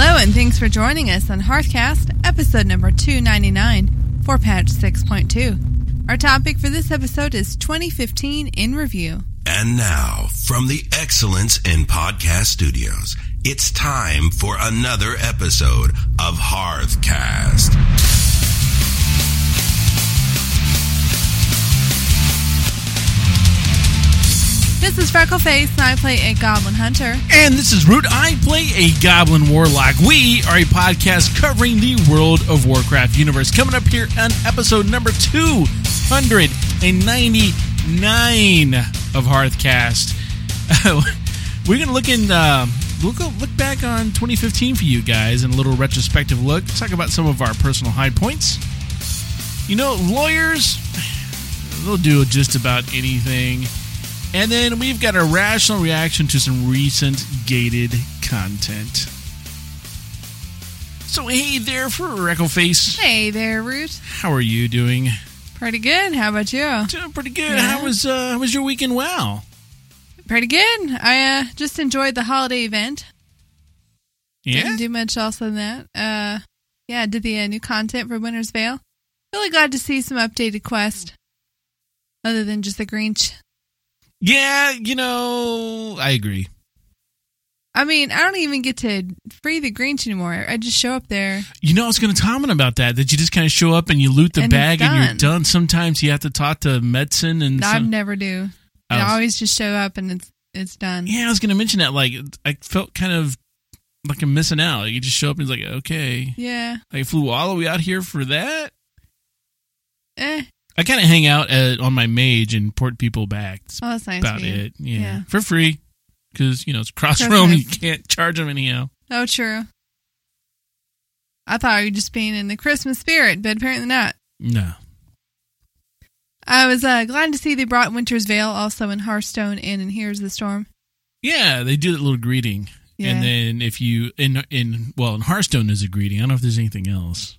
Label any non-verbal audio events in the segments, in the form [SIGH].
Hello, and thanks for joining us on Hearthcast, episode number 299 for patch 6.2. Our topic for this episode is 2015 in review. And now, from the Excellence in Podcast Studios, it's time for another episode of Hearthcast. This is Freckleface, and I play a Goblin Hunter. And this is Root. I play a Goblin Warlock. We are a podcast covering the World of Warcraft universe. Coming up here on episode number 299 of Hearthcast. [LAUGHS] We're going to look in. Uh, go look back on 2015 for you guys in a little retrospective look. Talk about some of our personal high points. You know, lawyers, [SIGHS] they'll do just about anything. And then we've got a rational reaction to some recent gated content. So hey there for Freckleface. Hey there, Root. How are you doing? Pretty good. How about you? Doing pretty good. Yeah. How was uh how was your weekend? Wow. Pretty good. I uh, just enjoyed the holiday event. Yeah. Didn't do much else than that. Uh, yeah, did the uh, new content for Winter's Veil. Really glad to see some updated quest, other than just the Grinch. Yeah, you know, I agree. I mean, I don't even get to free the Grinch anymore. I just show up there. You know, I was going to comment about that. That you just kind of show up and you loot the And it's bag and you're done. done. Sometimes you have to talk to medicine and. I some- never do. I I always just show up and it's it's done. Yeah, I was going to mention that. Like, I felt kind of like I'm missing out. Like, you just show up and it's like, okay, Yeah. I flew all the way out here for that. Eh. I kind of hang out at, on my mage and port people back. That's Oh, that's nice. about it. Yeah. Yeah. for free because you know it's cross realm. You can't charge them anyhow. Oh, true. I thought you were just being in the Christmas spirit, but apparently not. No. I was uh, glad to see they brought Winter's Veil also in Hearthstone and in Heroes of the Storm. Yeah, they do that little greeting, Yeah. and then if you in in well in Hearthstone is a greeting. I don't know if there's anything else.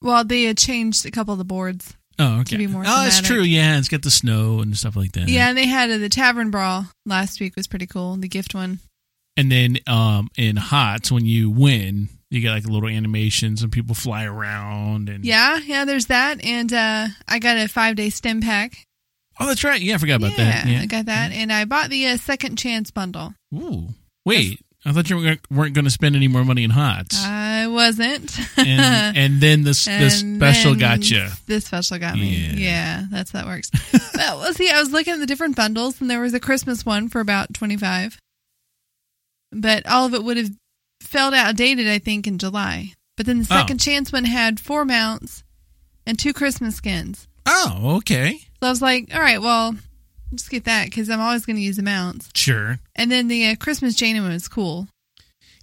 Well, they had changed a couple of the boards. Oh, okay. be more oh, that's true. Yeah, it's got the snow and stuff like that. Yeah, and they had uh, the Tavern Brawl last week was pretty cool. The gift one. And then um in HOTS when you win, you get like a little animations and people fly around and Yeah, yeah, there's that. And uh, I got a five day stim pack. Oh, that's right. Yeah, I forgot about yeah, that. Yeah, I got that. And I bought the uh, second chance bundle. Ooh, wait. I thought you weren't- going to spend any more money in HOTS. I wasn't. and [LAUGHS] and then this And special got you. This special got me. Yeah. Yeah, that's how that works. [LAUGHS] well, let's see. I was looking at the different bundles, and there was a Christmas one for about twenty five, but all of it would have felt outdated, I think, in July. But then the Oh. second chance one had four mounts and two Christmas skins. Oh, okay, So I was like, all right, well, just get that because I'm always going to use the mounts. sure. And then the uh, Christmas Jane one was cool.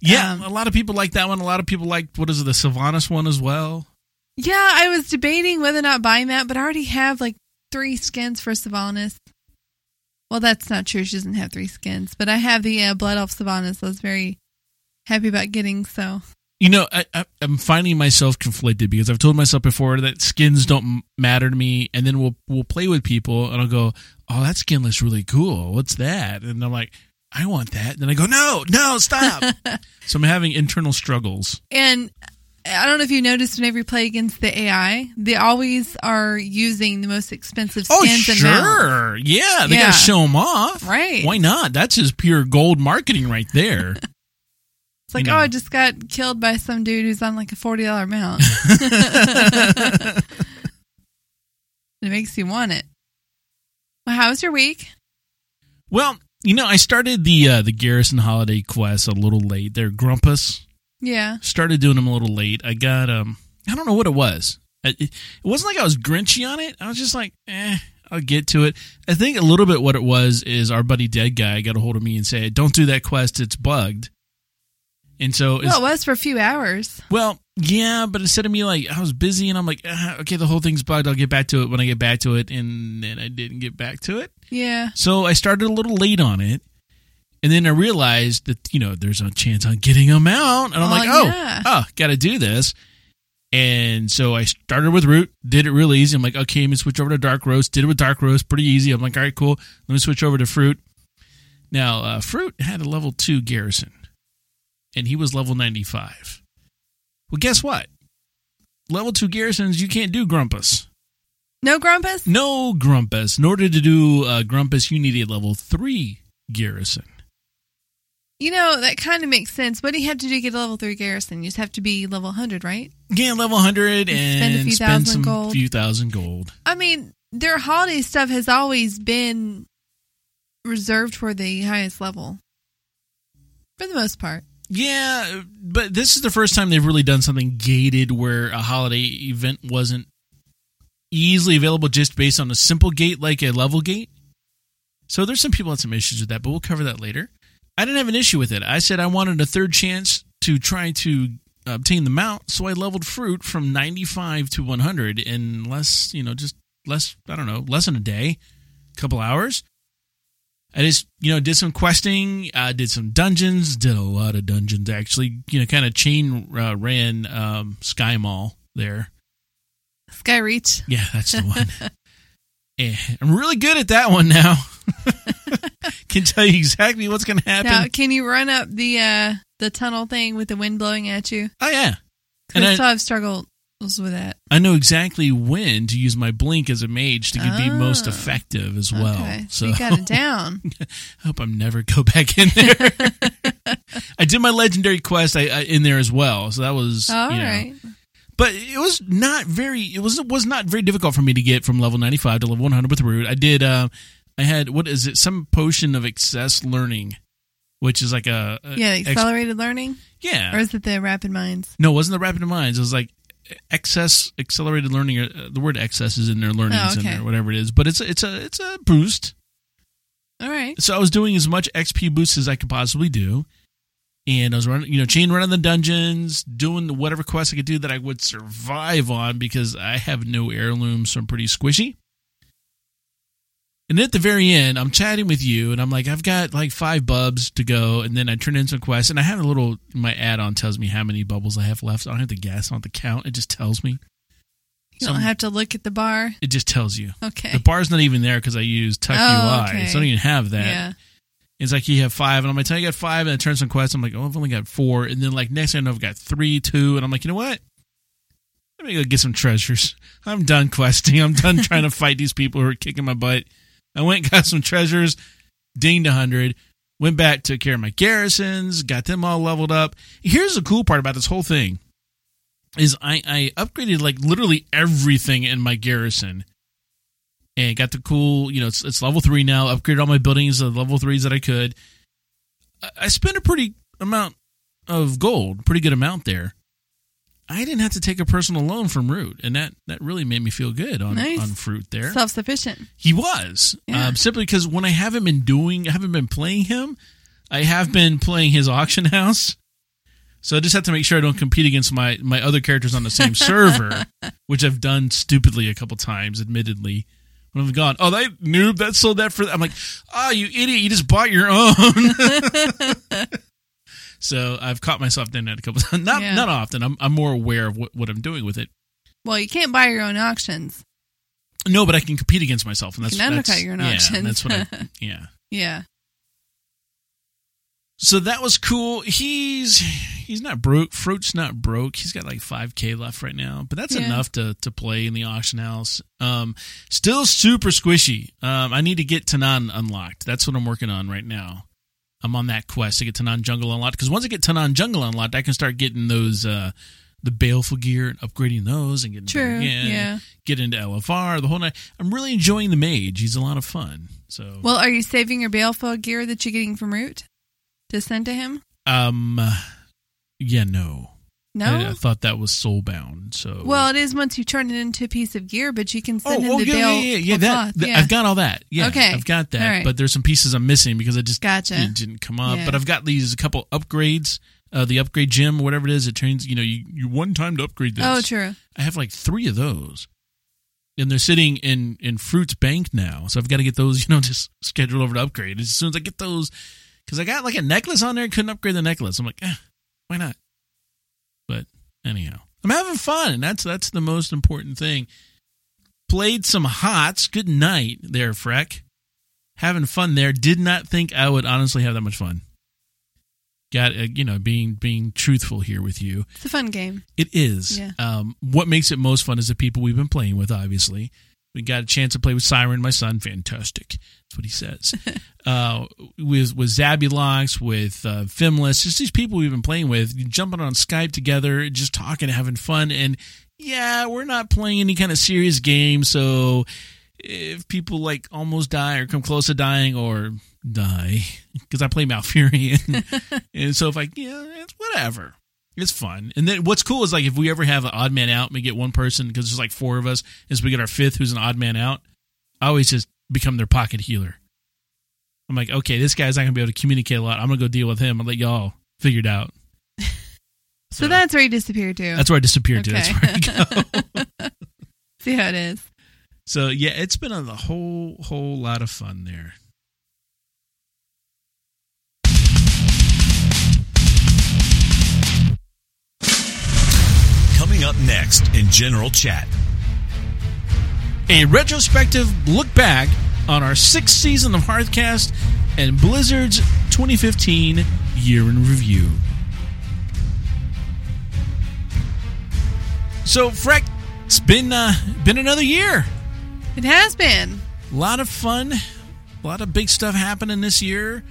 Yeah, Um, a lot of people like that one. A lot of people like what is it, the Sylvanas one as well. Yeah, I was debating whether or not buying that, but I already have like three skins for Sylvanas. Well, that's not true. She doesn't have three skins, but I have the uh, Blood Elf Sylvanas. So I was very happy about getting. So You know, I, I, I'm finding myself conflicted because I've told myself before that skins don't matter to me, and then we'll we'll play with people, and I'll go, "Oh, that skin looks really cool. What's that?" And I'm like, "I want that." Then I go, "No, no, stop." [LAUGHS] so I'm having internal struggles. and I don't know if you noticed whenever you play against the AI, they always are using the most expensive Oh, skins and sure. Yeah, they Yeah. got to show them off. Right. Why not? That's just pure gold marketing right there. [LAUGHS] It's like, You know. oh, I just got killed by some dude who's on like a forty dollar mount. [LAUGHS] it makes you want it. How was your week? well, you know, I started the uh, the Garrison Holiday quest a little late. They're Grumpus. Yeah. Started doing them a little late. I got um, I don't know what it was. It, it wasn't like I was grinchy on it. I was just like, eh, I'll get to it. I think a little bit what it was is our buddy Dead Guy got a hold of me and said, "Don't do that quest. It's bugged." And so, Well, it was for a few hours. Well, yeah, but instead of me like I was busy and I'm like, ah, okay, the whole thing's bugged. I'll get back to it when I get back to it, and then I didn't get back to it. Yeah. So I started a little late on it, and then I realized that you know there's a chance on getting them out, and I'm Oh, like, oh, yeah. oh, got to do this. And so I started with root, did it real easy. I'm like, okay, let me switch over to dark roast. Did it with dark roast, pretty easy. I'm like, all right, cool. Let me switch over to fruit. Now, uh, fruit had a level two garrison, and he was level 95. Well, guess what? Level 2 garrisons, you can't do Grumpus. No Grumpus? No Grumpus. In order to do uh, Grumpus, you need a level 3 garrison. You know, that kind of makes sense. What do you have to do to get a level 3 garrison? You just have to be level 100, right? Yeah, level 100 and Spend a few spend thousand some gold. few thousand gold. I mean, their holiday stuff has always been reserved for the highest level. For the most part. Yeah, but this is the first time they've really done something gated where a holiday event wasn't easily available just based on a simple gate like a level gate. So there's some people had some issues with that, but we'll cover that later. I didn't have an issue with it. I said I wanted a third chance to try to obtain the mount, so I leveled fruit from 95 to 100 in less, you know, just less, I don't know, less than a day, couple hours. I just, you know, did some questing, uh, did some dungeons, did a lot of dungeons actually, you know, kind of chain uh, ran um, Sky Mall there. Skyreach. Yeah, that's the one. [LAUGHS] Eh, I'm really good at that one now. [LAUGHS] Can tell you exactly what's going to happen. Now, can you run up the uh, the tunnel thing with the wind blowing at you? oh yeah, Because and I I, still have struggles with that. I know exactly when to use my blink as a mage to be most Oh. effective as well. okay. So you got it down. [LAUGHS] I hope I'm never go back in there. [LAUGHS] I did my legendary quest I, I, in there as well, so that was All you know. right. But it was not very. It was it was not very difficult for me to get from level 95 to level 100 with root. I did. Uh, I had what is it? Some potion of excess learning, which is like a, a Yeah, ex- accelerated learning? yeah. Or is it the rapid minds? no, it wasn't the rapid minds. It was like excess accelerated learning. Uh, the word excess is in there, learning Oh, okay. there, whatever it is. But it's a, it's a it's a boost. All right. So I was doing as much XP boost as I could possibly do. And I was running, you know, chain running the dungeons, doing whatever quests I could do that I would survive on because I have no heirlooms, so I'm pretty squishy. And then at the very end, I'm chatting with you, and I'm like, I've got like five bubs to go, and then I turn in some quests, and I have a little. My add-on tells me how many bubbles I have left. I don't have to guess, I don't have to count. It just tells me. You don't have to look at the bar. It just tells you. Okay. The bar's not even there because I use Tuk Oh, UI, okay. so I don't even have that. Yeah. It's like you have five, and I'm like, tell you I got five, and I turn some quests. I'm like, oh, I've only got four, and then like next thing I know, I've got three, two, and I'm like, you know what? Let me go get some treasures. I'm done [LAUGHS] questing. I'm done trying to fight these people who are kicking my butt. I went [LAUGHS] got some treasures, dinged a hundred, went back, took care of my garrisons, got them all leveled up. Here's the cool part about this whole thing: is I, I upgraded like literally everything in my garrison and got the cool, you know, it's, it's level three now. Upgraded all my buildings to level threes that I could. I, I spent a pretty amount of gold, pretty good amount there. I didn't have to take a personal loan from Root, and that that really made me feel good on Nice. on Fruit there. Self sufficient. He was Yeah. um, simply because when I haven't been doing, I haven't been playing him. I have been playing his auction house, so I just have to make sure I don't compete against my my other characters on the same [LAUGHS] server, which I've done stupidly a couple times, admittedly. When I've gone, oh, that noob that sold that for. I'm like, oh, you idiot! You just bought your own. [LAUGHS] [LAUGHS] so I've caught myself doing that a couple [LAUGHS] times. Not Yeah. not often. I'm I'm more aware of what, what I'm doing with it. Well, you can't buy your own auctions. No, but I can compete against myself, and that's can undercut that's, your own yeah, auctions. That's what I [LAUGHS] yeah. Yeah. So that was cool. He's he's not broke. Fruit's not broke. He's got like five k left right now, but that's Yeah. enough to to play in the auction house. Um, still super squishy. Um, I need to get Tanaan unlocked. That's what I'm working on right now. I'm on that quest to get Tanaan Jungle unlocked because once I get Tanaan Jungle unlocked, I can start getting those uh the baleful gear and upgrading those and getting True. again, Yeah. get into LFR the whole night. I'm really enjoying the mage. He's a lot of fun. So Well, are you saving your baleful gear that you're getting from Root to send to him? um, yeah, no. No. I, I thought that was soulbound. So well, it is once you turn it into a piece of gear, but you can oh, send in oh the yeah, yeah, yeah, yeah, that, yeah. I've got all that. Yeah, Okay. I've got that. Right. But there's some pieces I'm missing because I just Gotcha. it didn't come up. But I've got these a couple upgrades. Uh, the upgrade gym, whatever it is, it turns you know you you one time to upgrade this. oh, true. I have like three of those, and they're sitting in in Fruits Bank now. So I've got to get those. [LAUGHS] You know, just scheduled over to upgrade as soon as I get those. Because I got like a necklace on there, and couldn't upgrade the necklace. I'm like, eh, why not? But anyhow, I'm having fun, and that's that's the most important thing. Played some hots. Good night there, Freck. Having fun there. Did not think I would honestly have that much fun. got uh, you know being being truthful here with you. It's a fun game. It is. Yeah. Um, what makes it most fun is the people we've been playing with. Obviously, we got a chance to play with Siren, my son. Fantastic. That's what he says. [LAUGHS] uh, with with Zabulox, with uh, Fimless, just these people we've been playing with, jumping on Skype together, just talking, having fun, and yeah, we're not playing any kind of serious game, so if people like almost die or come close to dying or die because I play Malfurion, [LAUGHS] and so if I yeah, it's whatever. It's fun, and then what's cool is like if we ever have an odd man out, and we get one person because there's like four of us, as we get our fifth who's an odd man out. I always just become their pocket healer. I'm like, okay, this guy's not gonna be able to communicate a lot. I'm gonna go deal with him. I'll let y'all figure it out. [LAUGHS] So, that's where you disappeared to. That's where I disappeared to. That's where I go. [LAUGHS] [LAUGHS] See how it is. So yeah, it's been a whole whole lot of fun there. Coming up next in General Chat. A retrospective look back on our sixth season of Hearthcast and Blizzard's 2015 year in review. So, Freck, it's been uh, been another year. It has been. A lot of fun, a lot of big stuff happening this year,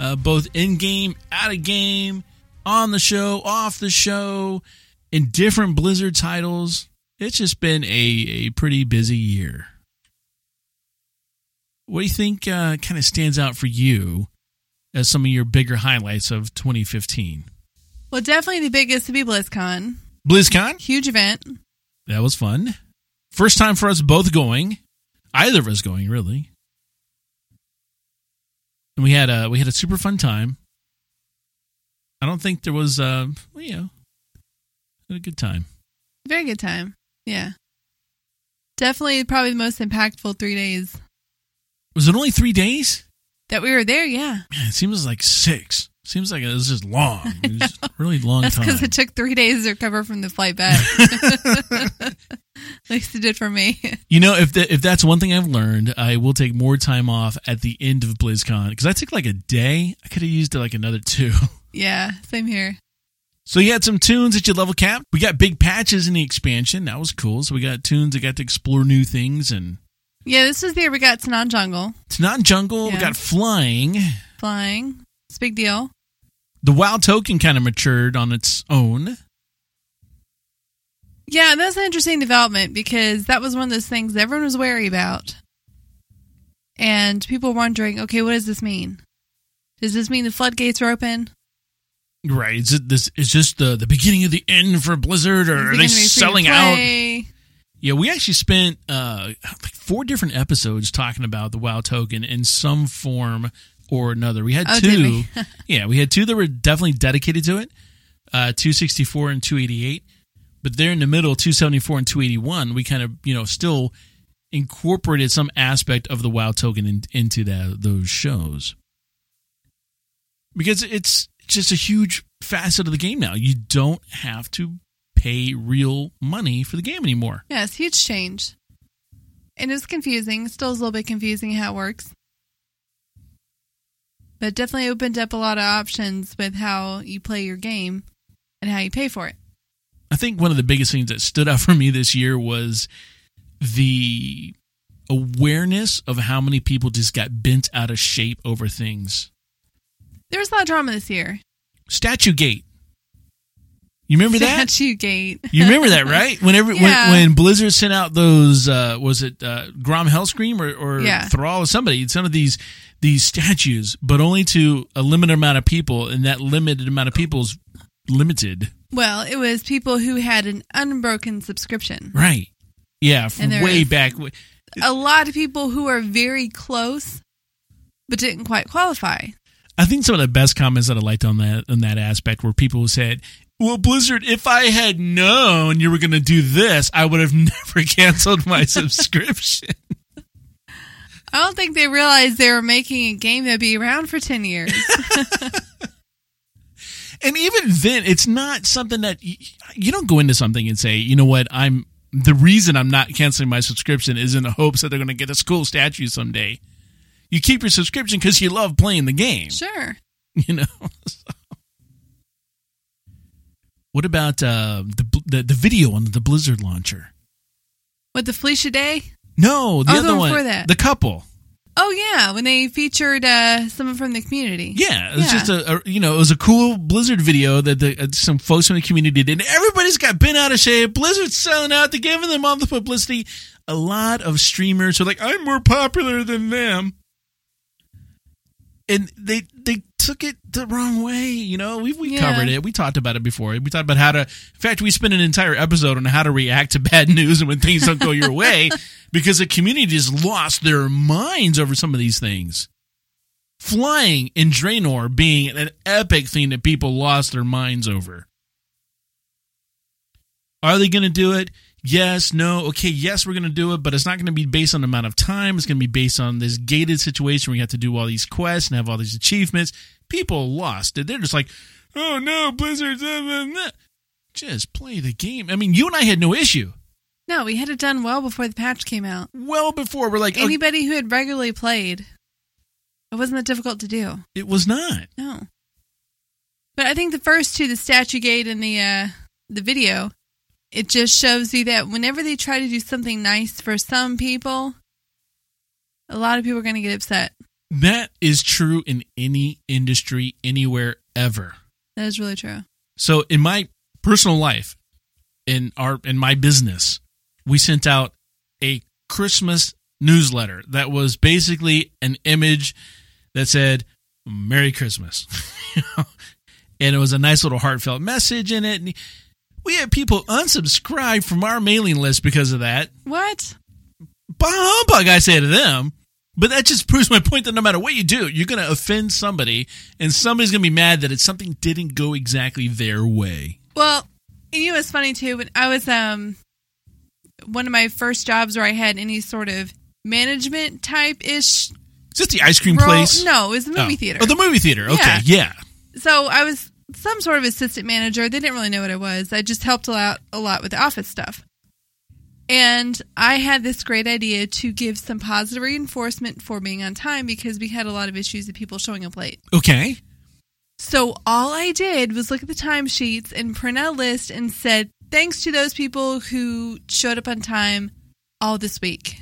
uh, both in game, out of game, on the show, off the show, in different Blizzard titles. It's just been a, a pretty busy year. What do you think uh, kind of stands out for you as some of your bigger highlights of 2015? Well, definitely the biggest to be BlizzCon. BlizzCon, Huge event. that was fun. First time for us both going, either of us going, really. And we had a we had a super fun time. I don't think there was, uh, you know, had a good time. Very good time. Yeah. Definitely probably the most impactful three days Was it only three days? that we were there. Yeah. Man, it seems like six. Seems like it was just long. [LAUGHS] It was really long That's time. because it took three days to recover from the flight back. [LAUGHS] [LAUGHS] At least it did for me. You know, if the, if that's one thing I've learned, I will take more time off at the end of BlizzCon because I took like a day. I could have used like another two. yeah. Same here. So you had some tunes that you level cap. We got big patches in the expansion. That was cool. So we got tunes that got to explore new things and Yeah. This was the year we got Tanaan Jungle not jungle. We got flying. flying. It's a big deal. The WoW token kind of matured on its own. Yeah, that's an interesting development because that was one of those things everyone was wary about. And people were wondering, okay, what does this mean? Does this mean the floodgates are open? Right. Is it this is this the, the beginning of the end for Blizzard or are they gonna be free to selling out? Yeah, we actually spent uh, like four different episodes talking about the WoW token in some form or another. We had Oh, two. we? [LAUGHS] [LAUGHS] yeah, we had two that were definitely dedicated to it, uh, 264 and 288. But there in the middle, 274 and 281, we kind of, you know, still incorporated some aspect of the WoW token in, into that, those shows. Because it's just a huge facet of the game now. You don't have to pay real money for the game anymore. Yeah, it's huge change. And it's confusing. Still is a little bit confusing how it works. But definitely opened up a lot of options with how you play your game and how you pay for it. I think one of the biggest things that stood out [LAUGHS] for me this year was the awareness of how many people just got bent out of shape over things. There was a lot of drama this year. Statue Gate. You remember that? Statue Gate. You remember that, right? Whenever Yeah. when, when Blizzard sent out those, uh, was it uh, Grom Hellscream or, or Yeah. Thrall or somebody? Some of these these statues, but only to a limited amount of people, and that limited amount of people is limited, Well, it was people who had an unbroken subscription. right? Yeah, from way back. A lot of people who are very close but didn't quite qualify. I think some of the best comments that I liked on that on that aspect were people who said, "Well, Blizzard, if I had known you were going to do this, I would have [LAUGHS] never canceled my [LAUGHS] subscription." I don't think they realized they were making a game that'd be around for 10 years. [LAUGHS] and even then, it's not something that y- you don't go into something and say, "You know what? I'm the reason I'm not canceling my subscription is in the hopes that they're going to get a cool statue someday." You keep your subscription because you love playing the game, sure. [LAUGHS] you know. What about uh, the, the the video on the Blizzard launcher? What the Felicia Day? No, the Oh, other one that. the couple. Oh yeah, when they featured uh, someone from the community. Yeah, it was Yeah. just a, a you know it was a cool Blizzard video that the, uh, some folks from the community did. And everybody's got bent out of shape. Blizzard's selling out. They're giving them all the publicity. A lot of streamers are like, I'm more popular than them, and they they took it the wrong way. You know, we we Yeah. covered it. We talked about it before. We talked about how to. In fact, we spent an entire episode on how to react to [LAUGHS] bad news and when things don't go your [LAUGHS] way, because the community has lost their minds over some of these things flying in Draenor being an epic thing that people lost their minds over. Are they going to do it? Yes, no, okay, yes, we're going to do it, but it's not going to be based on the amount of time. It's going to be based on this gated situation where you have to do all these quests and have all these achievements. People lost it. They're just like, oh no, Blizzard. blah, blah, blah." Just play the game. I mean, you and I had no issue. No, we had it done well before the patch came out. Well before we're like, Anybody who had regularly played, it wasn't that difficult to do. it was not. No. But I think the first two, the statue gate and the uh, the video, it just shows you that whenever they try to do something nice for some people, a lot of people are going to get upset. That is true in any industry, anywhere, ever. That is really true. So in my personal life, in our in my business, we sent out a Christmas newsletter that was basically an image that said "Merry Christmas," [LAUGHS] and it was a nice little heartfelt message in it. We had people unsubscribe from our mailing list because of that. What? Bah humbug, I say to them. But that just proves my point that no matter what you do, you're going to offend somebody, and somebody's going to be mad that it's something didn't go exactly their way. Well, you know what's funny too? When I was um one of my first jobs where I had any sort of management type ish Is this the ice cream role. place? No, it was the movie Oh. theater. Oh, the movie theater. Okay, yeah. so I was some sort of assistant manager. They didn't really know what I was. I just helped a lot, a lot with the office stuff. And I had this great idea to give some positive reinforcement for being on time because we had a lot of issues of people showing up late. Okay. So all I did was look at the timesheets and print out a list and said, thanks to those people who showed up on time all this week.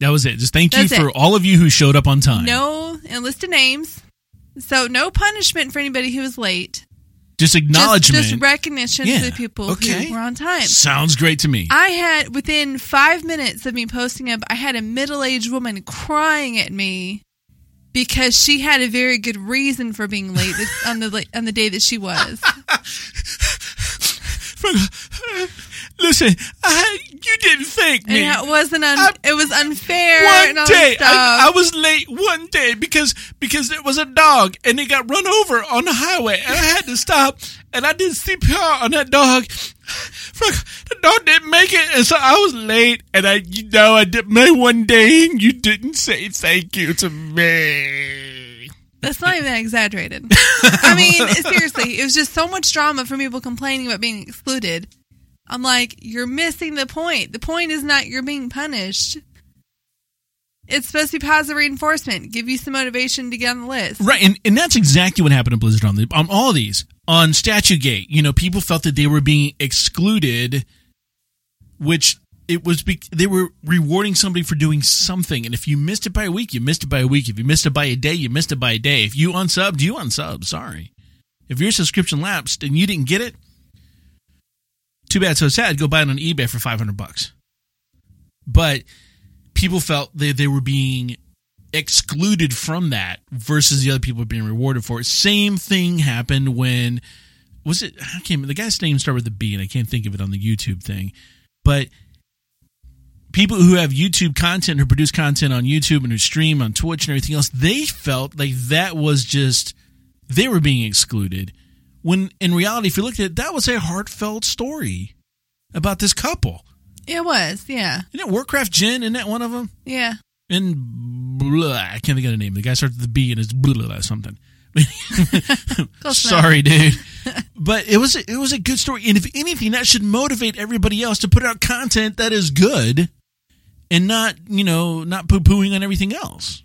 That was it. Just thank you for it. all of you who showed up on time. No, and list of names. So no punishment for anybody who was late. Just Just, acknowledgement. just recognition Yeah, to the people okay. who were on time. Sounds great to me. I had within five minutes of me posting up, I had a middle-aged woman crying at me because she had a very good reason for being late on the on the day that she was. [LAUGHS] Listen, I, you didn't thank And me. it wasn't un, I- it was unfair. one and day I, I was late one day because because there was a dog and it got run over on the highway and I had to stop and I did CPR on that dog. The dog didn't make it and so I was late and I you know I did my one day and you didn't say thank you to me. That's not even exaggerated. I mean, [LAUGHS] seriously, it was just so much drama from people complaining about being excluded. I'm like, you're missing the point. The point is not you're being punished. It's supposed to be positive reinforcement, give you some motivation to get on the list. Right, and, and that's exactly what happened to Blizzard on the, on all these. On Statue Gate, you know, people felt that they were being excluded, which it was be, they were rewarding somebody for doing something. And if you missed it by a week, you missed it by a week. If you missed it by a day, you missed it by a day. If you unsubbed, you unsubbed. Sorry. If your subscription lapsed and you didn't get it, too bad, so sad. Go buy it on eBay for five hundred bucks. But people felt they they were being excluded from that versus the other people being rewarded for it. Same thing happened when was it? I can't. The guy's name started with a B, and I can't think of it on the YouTube thing. But people who have YouTube content, who produce content on YouTube and who stream on Twitch and everything else, they felt like that was just they were being excluded. When in reality, if you looked at it, that was a heartfelt story about this couple. It was, yeah. Isn't it Warcraft Jen? Isn't that one of them? Yeah. and blah, I can't think of the name. The guy starts with the B and it's blah, blah, blah, something. [LAUGHS] Sorry, dude. [LAUGHS] but it was it was a good story, and if anything, that should motivate everybody else to put out content that is good, and not you know not poo pooing on everything else.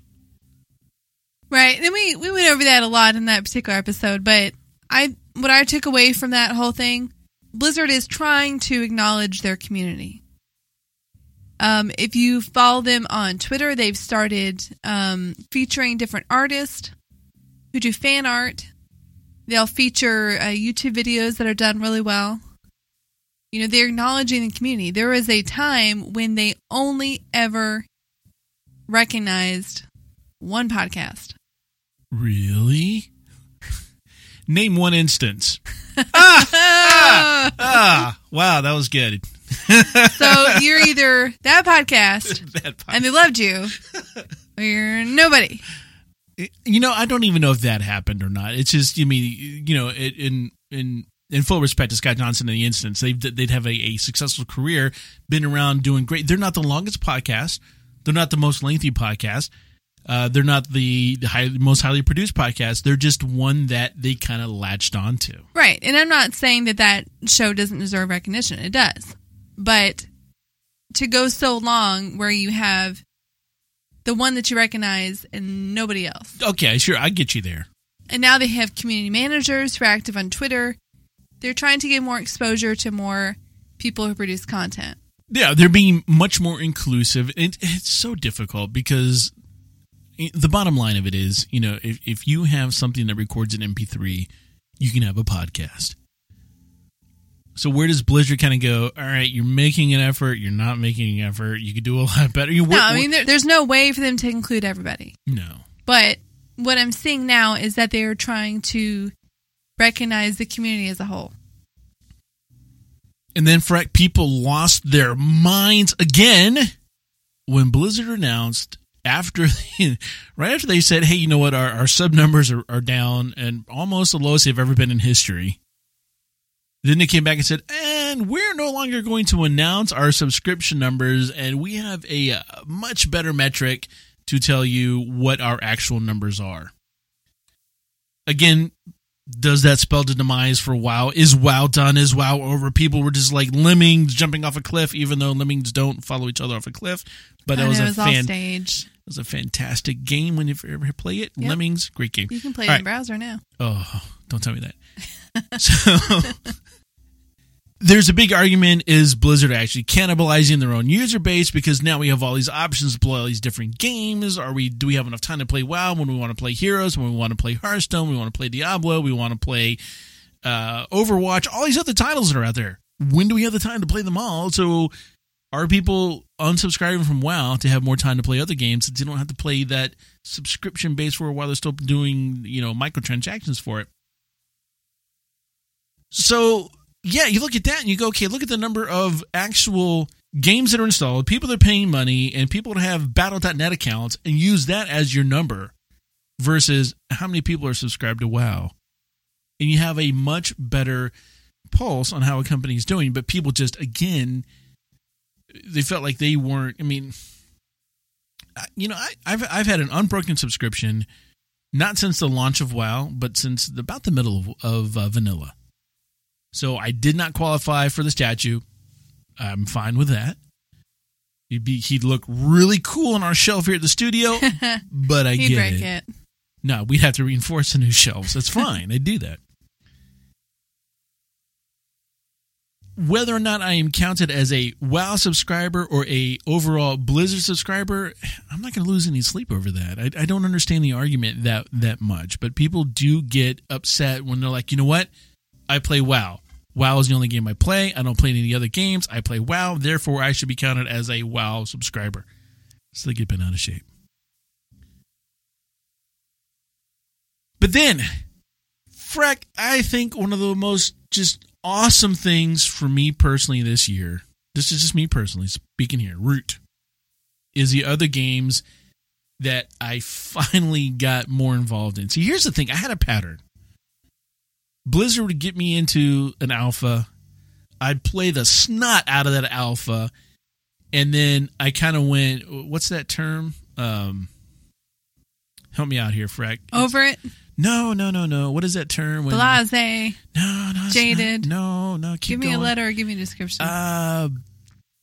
Right. And we, we went over that a lot in that particular episode, but I what I took away from that whole thing, Blizzard is trying to acknowledge their community. Um, if you follow them on Twitter, they've started um, featuring different artists who do fan art. They'll feature uh, YouTube videos that are done really well. You know, they're acknowledging the community. There was a time when they only ever recognized one podcast. Really? Name one instance. ah, [LAUGHS] ah, ah, wow, that was good. [LAUGHS] So you're either that podcast [LAUGHS] That po- and they loved you, or you're nobody. you know, I don't even know if that happened or not. It's just, you mean, you know, it, in in in full respect to Scott Johnson in the instance, they'd they'd have a, a successful career, been around doing great. They're not the longest podcast. They're not the most lengthy podcast. Uh, they're not the, the high, most highly produced podcast. They're just one that they kind of latched onto. Right. And I'm not saying that that show doesn't deserve recognition. It does. But to go so long where you have the one that you recognize and nobody else. Okay, sure, I get you there. And now they have community managers who are active on Twitter. They're trying to get more exposure to more people who produce content. Yeah, they're being much more inclusive. It, it's so difficult because the bottom line of it is, you know, if, if you have something that records an MP3, you can have a podcast. So where does Blizzard kind of go? All right, you're making an effort. You're not making an effort. You could do a lot better. You, No, I mean, there, there's no way for them to include everybody. no. But what I'm seeing now is that they are trying to recognize the community as a whole. And then, Freck, people lost their minds again when Blizzard announced after, [LAUGHS] right after they said, hey, you know what, our, our sub numbers are, are down and almost the lowest they've ever been in history. Then they came back and said, and we're no longer going to announce our subscription numbers, and we have a, uh much better metric to tell you what our actual numbers are. Again, does that spell the demise for WoW? Is WoW done? Is WoW over? People were just like lemmings jumping off a cliff, even though lemmings don't follow each other off a cliff. But that was a was all fan, it staged. Was a fantastic game when you ever play it. Yep. Lemmings, great game. You can play it All in browser now. Oh, don't tell me that. [LAUGHS] so [LAUGHS] there's a big argument is Blizzard actually cannibalizing their own user base because now we have all these options to play all these different games. Are we do we have enough time to play WoW when we want to play Heroes, when we want to play Hearthstone, we want to play Diablo, we want to play uh, Overwatch, all these other titles that are out there. When do we have the time to play them all? So are people unsubscribing from WoW to have more time to play other games since they don't have to play that subscription base for while they're still doing, you know, microtransactions for it? So, yeah, you look at that and you go, okay, look at the number of actual games that are installed, people that are paying money, and people that have battle.net accounts and use that as your number versus how many people are subscribed to WoW. And you have a much better pulse on how a company is doing, but people just, again, they felt like they weren't. I mean, you know, I, I've I've had an unbroken subscription, not since the launch of WoW, but since the, about the middle of, of uh, vanilla. So I did not qualify for the statue. I'm fine with that. He'd be he'd look really cool on our shelf here at the studio, [LAUGHS] but I get break it. it. No, we'd have to reinforce the new shelves. That's [LAUGHS] fine. I'd do that. Whether or not I am counted as a WoW subscriber or a overall Blizzard subscriber, I'm not going to lose any sleep over that. I, I don't understand the argument that that much, but people do get upset when they're like, you know what? I play WoW. WoW is the only game I play. I don't play any other games. I play WoW. Therefore, I should be counted as a WoW subscriber. So they get bent out of shape. But then, Freck, I think one of the most just awesome things for me personally this year, this is just me personally speaking here, Root, is the other games that I finally got more involved in. See, here's the thing I had a pattern. Blizzard would get me into an alpha. I'd play the snot out of that alpha. And then I kind of went, what's that term? Um, help me out here, Freck. Over it. No, no, no, no. What is that term? When, Blase. No, no. Jaded. not. No, no. Keep Give me going. a letter or give me a description. Uh,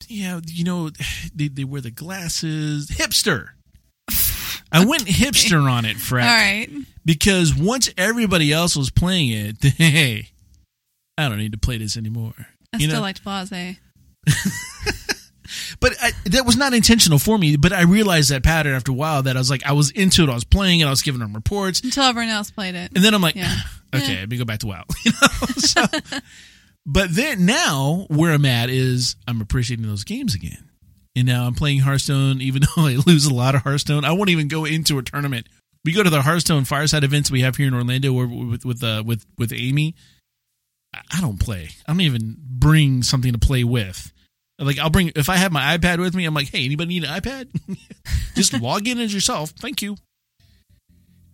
yeah, you know, they, they wear the glasses. Hipster. I [LAUGHS] went hipster on it, Freck. All right. Because once everybody else was playing it, [LAUGHS] hey, I don't need to play this anymore. I You still know? liked Blase. [LAUGHS] But I, that was not intentional for me. But I realized that pattern after a while that I was like, I was into it. I was playing it. I was giving them reports. Until everyone else played it. And then I'm like, Yeah. [SIGHS] okay, Yeah. let me go back to WoW. [LAUGHS] You know? so, [LAUGHS] but then now where I'm at is I'm appreciating those games again. And now I'm playing Hearthstone, even [LAUGHS] though I lose a lot of Hearthstone. I won't even go into a tournament. We go to the Hearthstone fireside events we have here in Orlando with with uh, with with Amy. I- I don't play. I don't even bring something to play with. Like I'll bring if I have my iPad with me. I'm like, hey, anybody need an iPad? [LAUGHS] Just log in as yourself. Thank you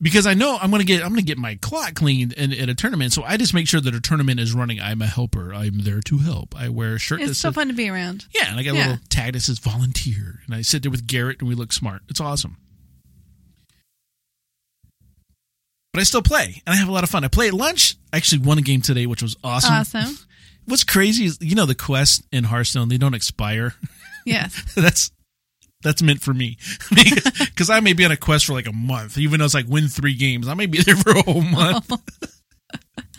because I know I'm gonna get I'm gonna get my clock cleaned in, at a tournament. So I just make sure that a tournament is running. I'm a helper. I'm there to help. I wear a shirt. It's so says, fun to be around. yeah, and I got a little tag that says volunteer, and I sit there with Garrett, and we look smart. It's awesome. But I still play, and I have a lot of fun. I play at lunch. I actually won a game today, which was awesome. Awesome. What's crazy is you know the quests in Hearthstone they don't expire. Yeah, [LAUGHS] that's that's meant for me [LAUGHS] because I may be on a quest for like a month, even though it's like win three games. I may be there for a whole month. [LAUGHS]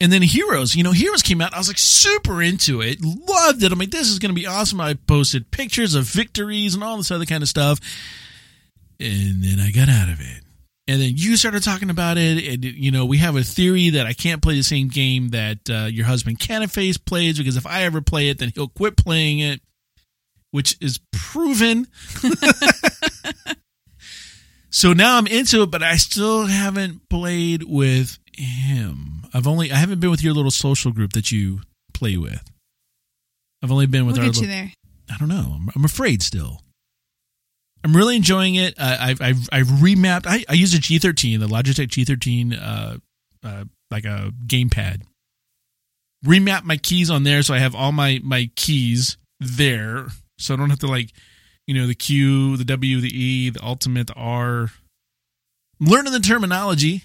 and then Heroes, you know, Heroes came out. I was like super into it, loved it. I'm like, this is going to be awesome. I posted pictures of victories and all this other kind of stuff. And then I got out of it. And then you started talking about it, and you know we have a theory that I can't play the same game that uh, your husband Canaface plays because if I ever play it, then he'll quit playing it, which is proven. [LAUGHS] so now I'm into it, but I still haven't played with him. I've only I haven't been with your little social group that you play with. I've only been with We'll our get you little, there. I don't know. I'm, I'm afraid still. I'm really enjoying it. Uh, I've, I've I've remapped. I, I use a G13, the Logitech G13, uh, uh, like a gamepad. Remap my keys on there, so I have all my my keys there, so I don't have to like, you know, the Q, the W, the E, the Ultimate, the R. I'm learning the terminology.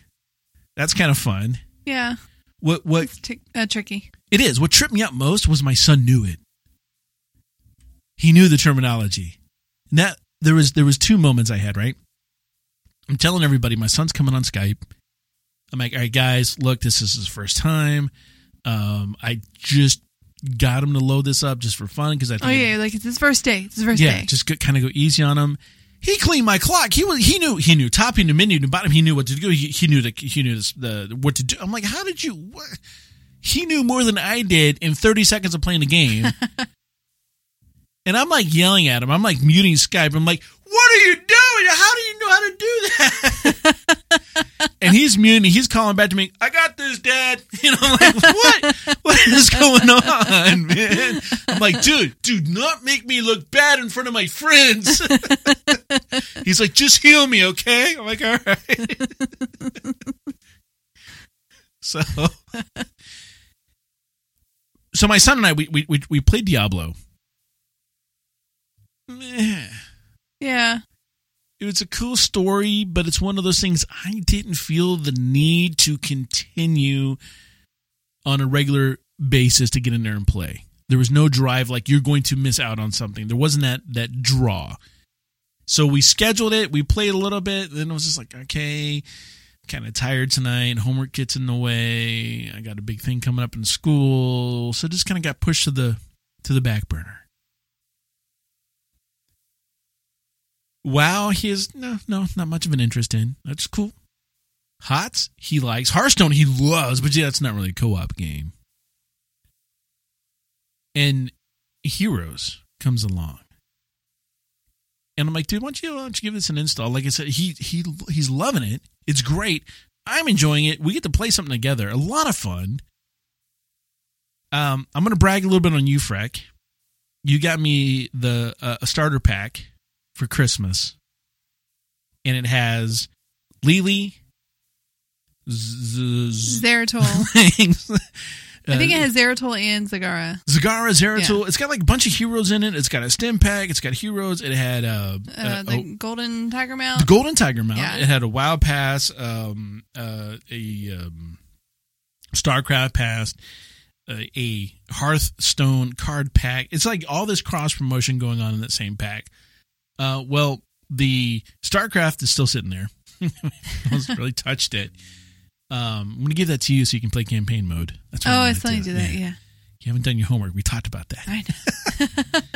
That's kind of fun. Yeah. What what It's t- uh, tricky. it is. What tripped me up most was my son knew it. He knew the terminology. And that there was there was two moments I had, right? I'm telling everybody my son's coming on Skype. I'm like, all right, guys, look, this is his first time. Um, I just got him to load this up just for fun because I think Oh, it- yeah. Like, it's his first day. It's his first yeah, day. just kind of go easy on him. He cleaned my clock. He was he knew he knew top, he knew mid, he knew bottom. He knew what to do. He, he knew the he knew this, the what to do. I'm like, how did you? What? He knew more than I did in 30 seconds of playing the game. [LAUGHS] and I'm like yelling at him. I'm like muting Skype. I'm like, what are you doing? How do you know how to do that? [LAUGHS] and he's muting. He's calling back to me. I got this, Dad. [LAUGHS] You know, I'm like, what? What is going on, man? I'm like, dude, do not make me look bad in front of my friends. [LAUGHS] He's like, just heal me, okay? I'm like, all right. so, so my son and I, we we we, we played Diablo. Meh. yeah. It was a cool story, but it's one of those things I didn't feel the need to continue on a regular basis to get in there and play. There was no drive like you're going to miss out on something. There wasn't that that draw. So we scheduled it, we played a little bit, then it was just like, okay, kind of tired tonight, homework gets in the way. I got a big thing coming up in school, so just kind of got pushed to the to the back burner. WoW, he no, no, not much of an interest in. That's cool. Hots, he likes. Hearthstone, he loves, but yeah, that's not really a co-op game. And Heroes comes along, and I'm like, dude, why don't you, why don't you give this an install? Like I said, he he he's loving it. It's great. I'm enjoying it. We get to play something together. A lot of fun. Um, I'm gonna brag a little bit on you, Freck. You got me the uh, a starter pack for Christmas, and it has Lily, Z- Z-. [LAUGHS] I think Uh, it has Zeratul and Zagara. Zagara, Zeratul. It's got like a bunch of heroes in it. It's got a stim pack. It's got heroes. It had uh, Uh, uh, the oh, Golden Tiger Mount. the Golden Tiger Mount. Yeah. It had a WoW pass, um, uh, a um, StarCraft pass, uh, a Hearthstone card pack. It's like all this cross promotion going on in that same pack. Uh, well, the StarCraft is still sitting there. [LAUGHS] I was really touched it. Um, I'm gonna give that to you so you can play campaign mode. That's what Oh, I'm I still need to do that. Yeah, You haven't done your homework. We talked about that. I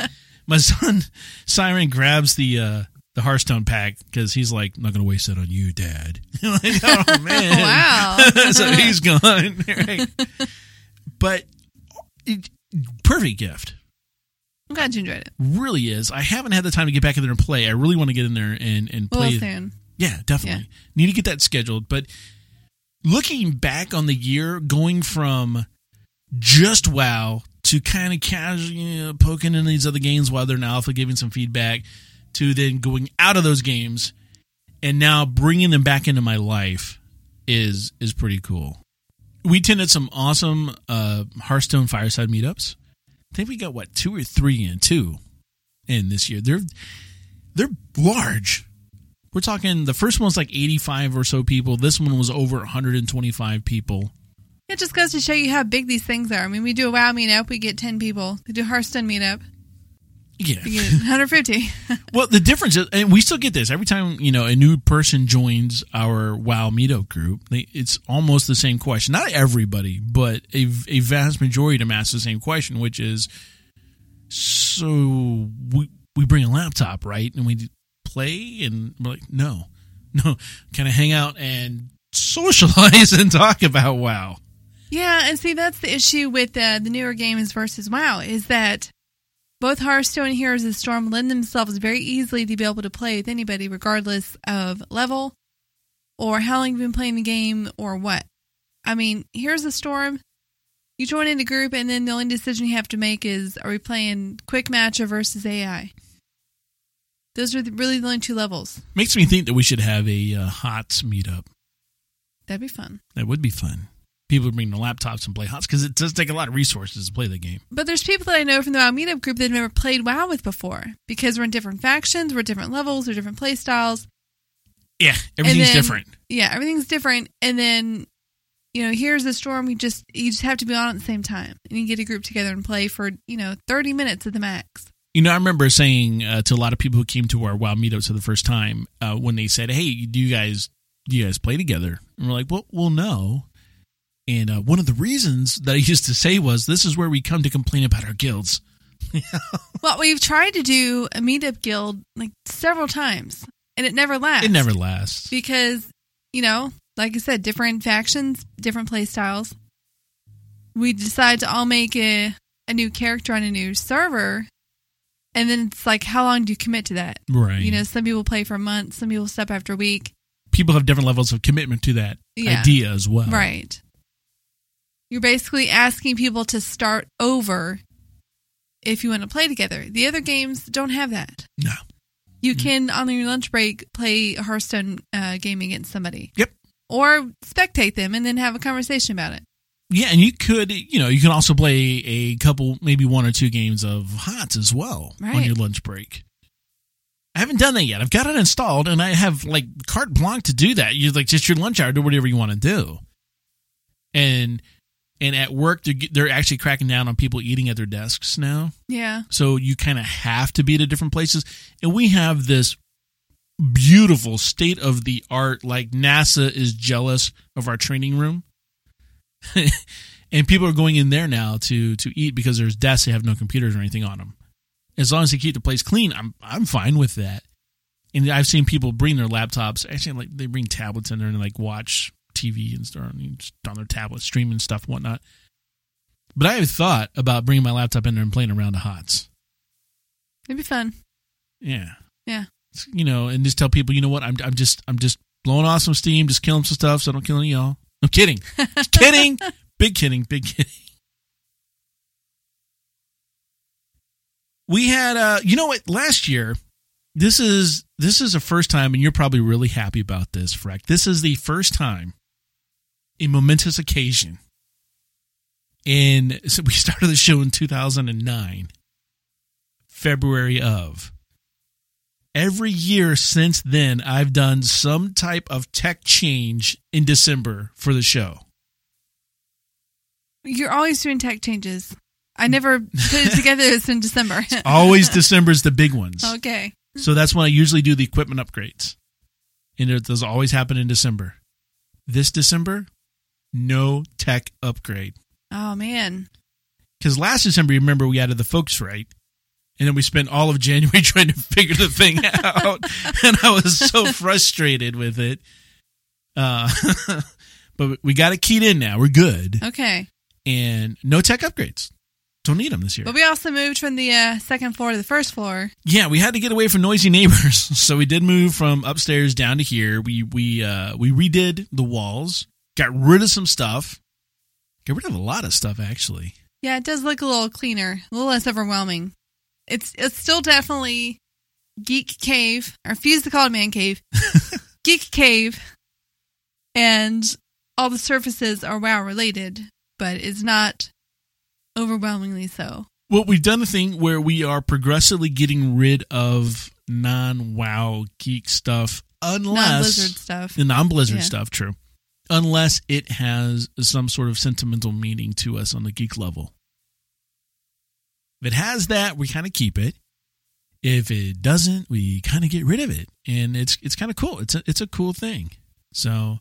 know. [LAUGHS] My son Siren grabs the uh, the Hearthstone pack because he's like, "I'm not gonna waste that on you, Dad." [LAUGHS] Like, oh man, Wow. so he's gone. Right. But it, perfect gift. I'm glad you enjoyed it. Really is. I haven't had the time to get back in there and play. I really want to get in there and and play. Well, soon. Yeah, definitely. Need to get that scheduled. But looking back on the year, going from just WoW to kind of casually you know, poking in these other games while they're in alpha, giving some feedback, to then going out of those games and now bringing them back into my life is is pretty cool. We attended some awesome uh, Hearthstone fireside meetups. I think we got what two or three in two in this year. They're they're large. We're talking the first one was like 85 or so people. This one was over 125 people. It just goes to show you how big these things are. I mean, we do a WoW meetup, we get 10 people. We do Hearthstone meetup, Yeah. 150. [LAUGHS] Well, the difference is, and we still get this every time you know a new person joins our WoW meetup group. They, it's almost the same question. Not everybody, but a, a vast majority of them ask the same question, which is, so we we bring a laptop, right, and we play, and we're like, no, [LAUGHS] no, kind of hang out and socialize [LAUGHS] and talk about WoW. Yeah, and see, that's the issue with uh, the newer games versus WoW is that both Hearthstone and Heroes of the Storm lend themselves very easily to be able to play with anybody, regardless of level or how long you've been playing the game or what. I mean, Heroes of the Storm, you join in a group, and then the only decision you have to make is are we playing quick match or versus AI? Those are the, really the only two levels. Makes me think that we should have a uh, HOTS meetup. That'd be fun. That would be fun. People bring their laptops and play HOTS because it does take a lot of resources to play the game. But there's people that I know from the WoW meetup group that have never played WoW with before because we're in different factions, we're at different levels, we're different play styles. Yeah, everything's then- different. Yeah, everything's different. And then, you know, here's the storm. We just you just have to be on at the same time, and you get a group together and play for you know 30 minutes at the max. You know, I remember saying uh, to a lot of people who came to our WoW meetups for the first time uh, when they said, "Hey, do you guys do you guys play together?" And we're like, "Well, well, no." And uh, one of the reasons that I used to say was, "This is where we come to complain about our guilds." [LAUGHS] Well, we've tried to do a meetup guild like several times, and it never lasts. It never lasts. because you know, like I said, different factions, different play styles. We decide to all make a a new character on a new server, and then it's like, how long do you commit to that? Right. You know, some people play for a month, some people step after a week. people have different levels of commitment to that Yeah. idea as well. Right. You're basically asking people to start over if you want to play together. The other games don't have that. No. You can, on your lunch break, play a Hearthstone uh, game against somebody. Yep. Or spectate them and then have a conversation about it. Yeah, and you could, you know, you can also play a couple, maybe one or two games of HOTS as well on your lunch break. I haven't done that yet. I've got it installed, and I have like carte blanche to do that. You like just your lunch hour, do whatever you want to do. And and at work, they're, they're actually cracking down on people eating at their desks now. Yeah. So you kind of have to be at different places. And we have this beautiful state of the art, like NASA is jealous of our training room. [LAUGHS] and people are going in there now to to eat because there's desks that have no computers or anything on them. As long as they keep the place clean, I'm I'm fine with that. And I've seen people bring their laptops. Actually, like they bring tablets in there and like watch TV and just on their tablet, streaming stuff, and whatnot. But I have thought about bringing my laptop in there and playing around the HOTS. It'd be fun. Yeah. Yeah. You know, and just tell people, you know what? I'm I'm just I'm just blowing off some steam, just killing some stuff, so I don't kill any of y'all. I'm kidding. Just [LAUGHS] kidding. Big kidding. Big kidding. We had uh you know what, last year, this is this is the first time, and you're probably really happy about this, Freck. This is the first time a momentous occasion. And so we [LAUGHS] started the show in 2009, February of every year since then, I've done some type of tech change in December for the show. You're always doing tech changes. I never put it [LAUGHS] together this in December. Always December's the big ones. okay. So that's when I usually do the equipment upgrades. And it does always happen in December. This December, no tech upgrade. Oh man. Because last December, you remember we added the Focusrite, And then we spent all of January [LAUGHS] trying to figure the thing [LAUGHS] out. and I was so frustrated with it. Uh, [LAUGHS] but we got it keyed in now. We're good. Okay. And no tech upgrades. Don't need them this year. But we also moved from the uh, second floor to the first floor. Yeah, we had to get away from noisy neighbors, so we did move from upstairs down to here. We we uh, we redid the walls, got rid of some stuff, got rid of a lot of stuff actually. Yeah, it does look a little cleaner, a little less overwhelming. It's it's still definitely geek cave. I refuse to call it man cave. [LAUGHS] geek cave, and all the surfaces are WoW related, but it's not overwhelmingly so. Well, we've done a thing where we are progressively getting rid of non WoW geek stuff, unless Non-Blizzard stuff. the non Blizzard Yeah. stuff. True, unless it has some sort of sentimental meaning to us on the geek level. If it has that, we kind of keep it. If it doesn't, we kind of get rid of it, and it's it's kind of cool. It's a it's a cool thing. So,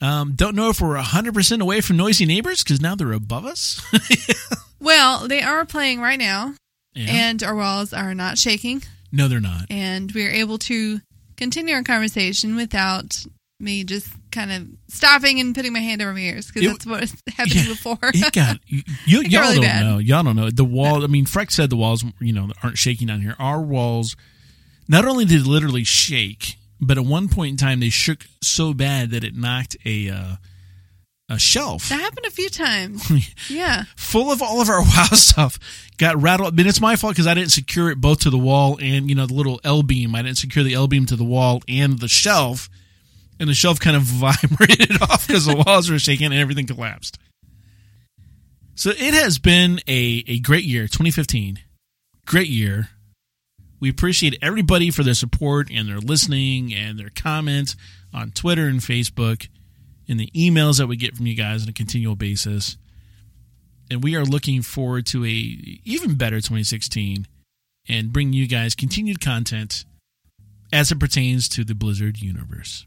um, don't know if we're hundred percent away from noisy neighbors because now they're above us. [LAUGHS] Well, they are playing right now, Yeah. and our walls are not shaking, no, they're not. and we are able to continue our conversation without me just kind of stopping and putting my hand over my ears because that's what [LAUGHS] was happening Yeah, before. it got [LAUGHS] you, y'all really don't bad. know. Y'all don't know. The wall. I mean, Freck said the walls, you know, aren't shaking down here. Our walls, not only did it literally shake, but at one point in time they shook so bad that it knocked a uh, a shelf that happened a few times. [LAUGHS] Yeah. full of all of our WoW stuff got rattled. I mean, it's my fault because I didn't secure it both to the wall and you know the little L beam. I didn't secure the L beam to the wall and the shelf, and the shelf kind of [LAUGHS] vibrated [LAUGHS] off because the walls were shaking and everything collapsed. So it has been a a great year, 2015, great year. We appreciate everybody for their support and their listening and their comments on Twitter and Facebook and the emails that we get from you guys on a continual basis and we are looking forward to a even better 2016 and bring you guys continued content as it pertains to the Blizzard universe.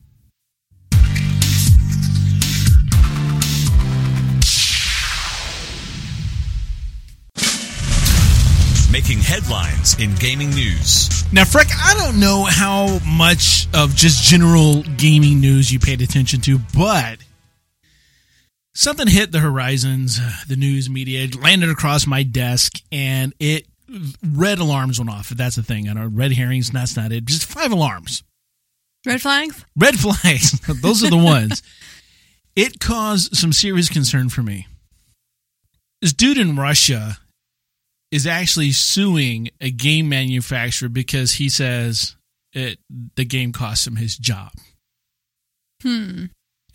Making headlines in gaming news. Now, Freck, I don't know how much of just general gaming news you paid attention to, but something hit the horizons, the news media, landed across my desk, and it red alarms went off. That's the thing, I know red herrings. That's not it. Just five alarms. Red flags? Red flags. [LAUGHS] Those are the ones. It caused some serious concern for me. This dude in Russia is actually suing a game manufacturer because he says it the game cost him his job. Hmm.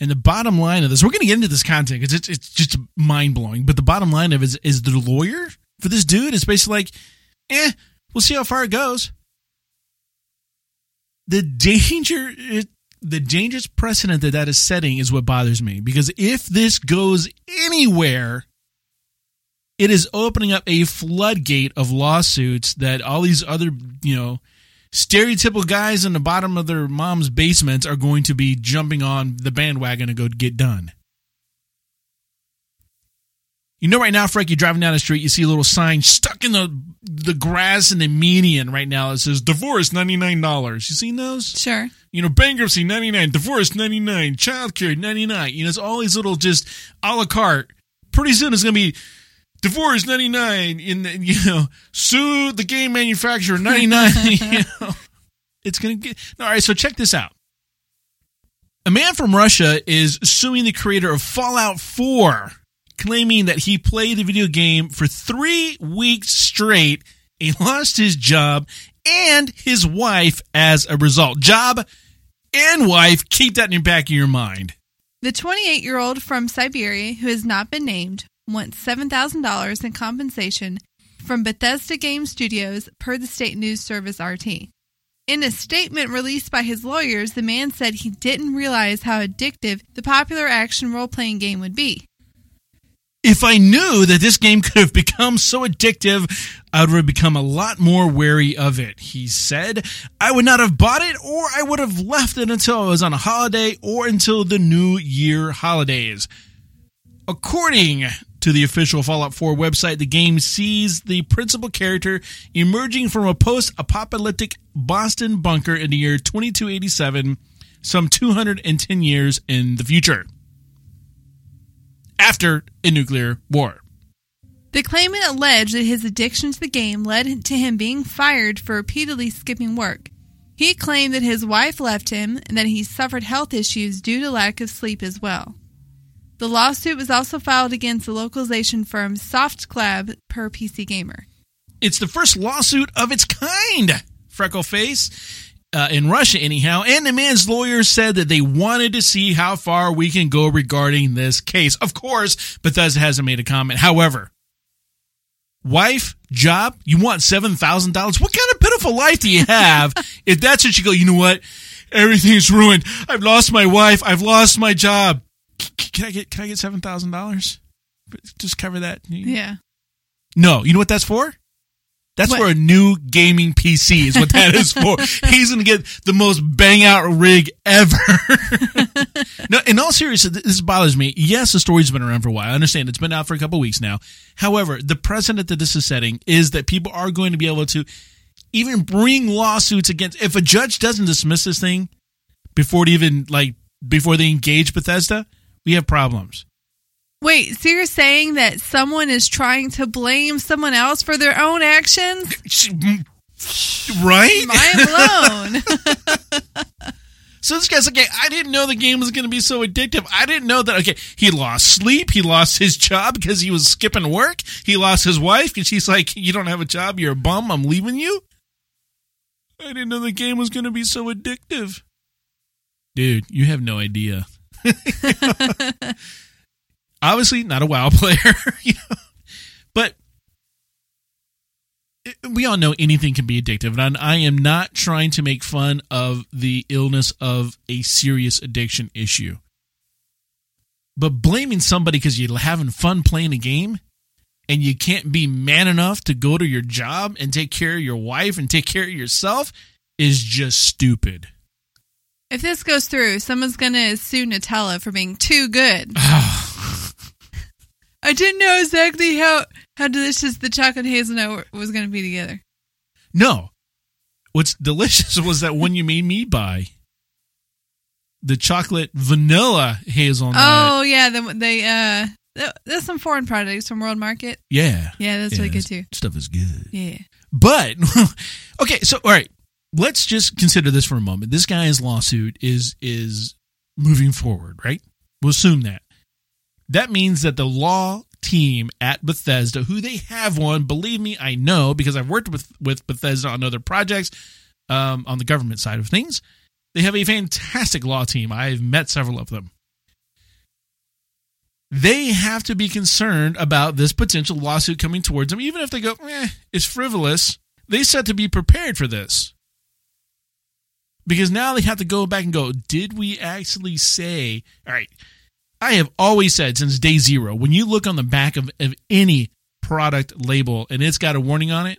And the bottom line of this, we're going to get into this content because it's it's just mind blowing. But the bottom line of it is, is the lawyer for this dude is basically like, eh, we'll see how far it goes. The danger, it, the dangerous precedent that that is setting is what bothers me because if this goes anywhere, it is opening up a floodgate of lawsuits that all these other, you know, stereotypical guys in the bottom of their mom's basements are going to be jumping on the bandwagon to go get done. You know, right now, Frank, you're driving down the street, you see a little sign stuck in the the grass in the median right now. It says divorce ninety nine dollars. You seen those? Sure. You know, bankruptcy ninety nine, divorce ninety nine, childcare ninety nine. You know, it's all these little just a la carte. Pretty soon, it's gonna be divorce ninety nine. In the, you know, sue the game manufacturer ninety nine. [LAUGHS] you know, it's gonna get all right. So check this out. A man from Russia is suing the creator of Fallout 4, claiming that he played the video game for three weeks straight. He lost his job and his wife as a result. Job and wife, keep that in the back of your mind. The 28 year old from Siberia, who has not been named, wants $7,000 in compensation from Bethesda Game Studios per the state news service RT. In a statement released by his lawyers, the man said he didn't realize how addictive the popular action role playing game would be. If I knew that this game [LAUGHS] could have become so addictive, I would have become a lot more wary of it. He said, I would not have bought it or I would have left it until I was on a holiday or until the New Year holidays. According to the official Fallout 4 website, the game sees the principal character emerging from a post apocalyptic Boston bunker in the year 2287, some 210 years in the future after a nuclear war. The claimant alleged that his addiction to the game led to him being fired for repeatedly skipping work. He claimed that his wife left him and that he suffered health issues due to lack of sleep as well. The lawsuit was also filed against the localization firm SoftClub per PC Gamer. It's the first lawsuit of its kind, Freckleface. Uh, in Russia, anyhow, and the man's lawyers said that they wanted to see how far we can go regarding this case. Of course, Bethesda hasn't made a comment. However, wife, job, you want $7,000? What kind of pitiful life do you have [LAUGHS] if that's what you go, you know what? Everything's ruined. I've lost my wife. I've lost my job. Can I get, can I get $7,000? Just cover that. Yeah. No, you know what that's for? That's What? for a new gaming PC is what that is for. [LAUGHS] He's going to get the most bang out rig ever. [LAUGHS] no, in all seriousness, this bothers me. Yes, the story's been around for a while. I understand it's been out for a couple weeks now. However, the precedent that this is setting is that people are going to be able to even bring lawsuits against, if a judge doesn't dismiss this thing before it even, like, before they engage Bethesda, we have problems. Wait, so you're saying that someone is trying to blame someone else for their own actions? Right? Mind blown. [LAUGHS] [LAUGHS] So this guy's like, "Hey, I didn't know the game was going to be so addictive. I didn't know that. Okay, he lost sleep. He lost his job because he was skipping work. He lost his wife because she's like, "You don't have a job. You're a bum. I'm leaving you." I didn't know the game was going to be so addictive. Dude, you have no idea. [LAUGHS] Obviously, not a WoW [LAUGHS] player, you know, but we all know anything can be addictive, and I am not trying to make fun of the illness of a serious addiction issue. But blaming somebody because you're having fun playing a game and you can't be man enough to go to your job and take care of your wife and take care of yourself is just stupid. if this goes through, someone's going to sue Nutella for being too good. [SIGHS] [LAUGHS] I didn't know exactly how, how delicious the chocolate hazelnut was going to be together. No. What's delicious was that one you made me buy. The chocolate vanilla hazelnut. Oh, yeah. The, they, uh, th- there's some foreign products from World Market. yeah. Yeah, that's really good too. Stuff is good. Yeah. But [LAUGHS] okay, so all right, let's just consider this for a moment. This guy's lawsuit is is moving forward, right? We'll assume that. That means that the law team at Bethesda, who they have one, believe me, I know because I've worked with with Bethesda on other projects um, on the government side of things. They have a fantastic law team. I've met several of them. They have to be concerned about this potential lawsuit coming towards them, even if they go, eh, it's frivolous. They said to be prepared for this. Because now they have to go back and go, did we actually say, all right, I have always said since day zero, when you look on the back of, of any product label and it's got a warning on it,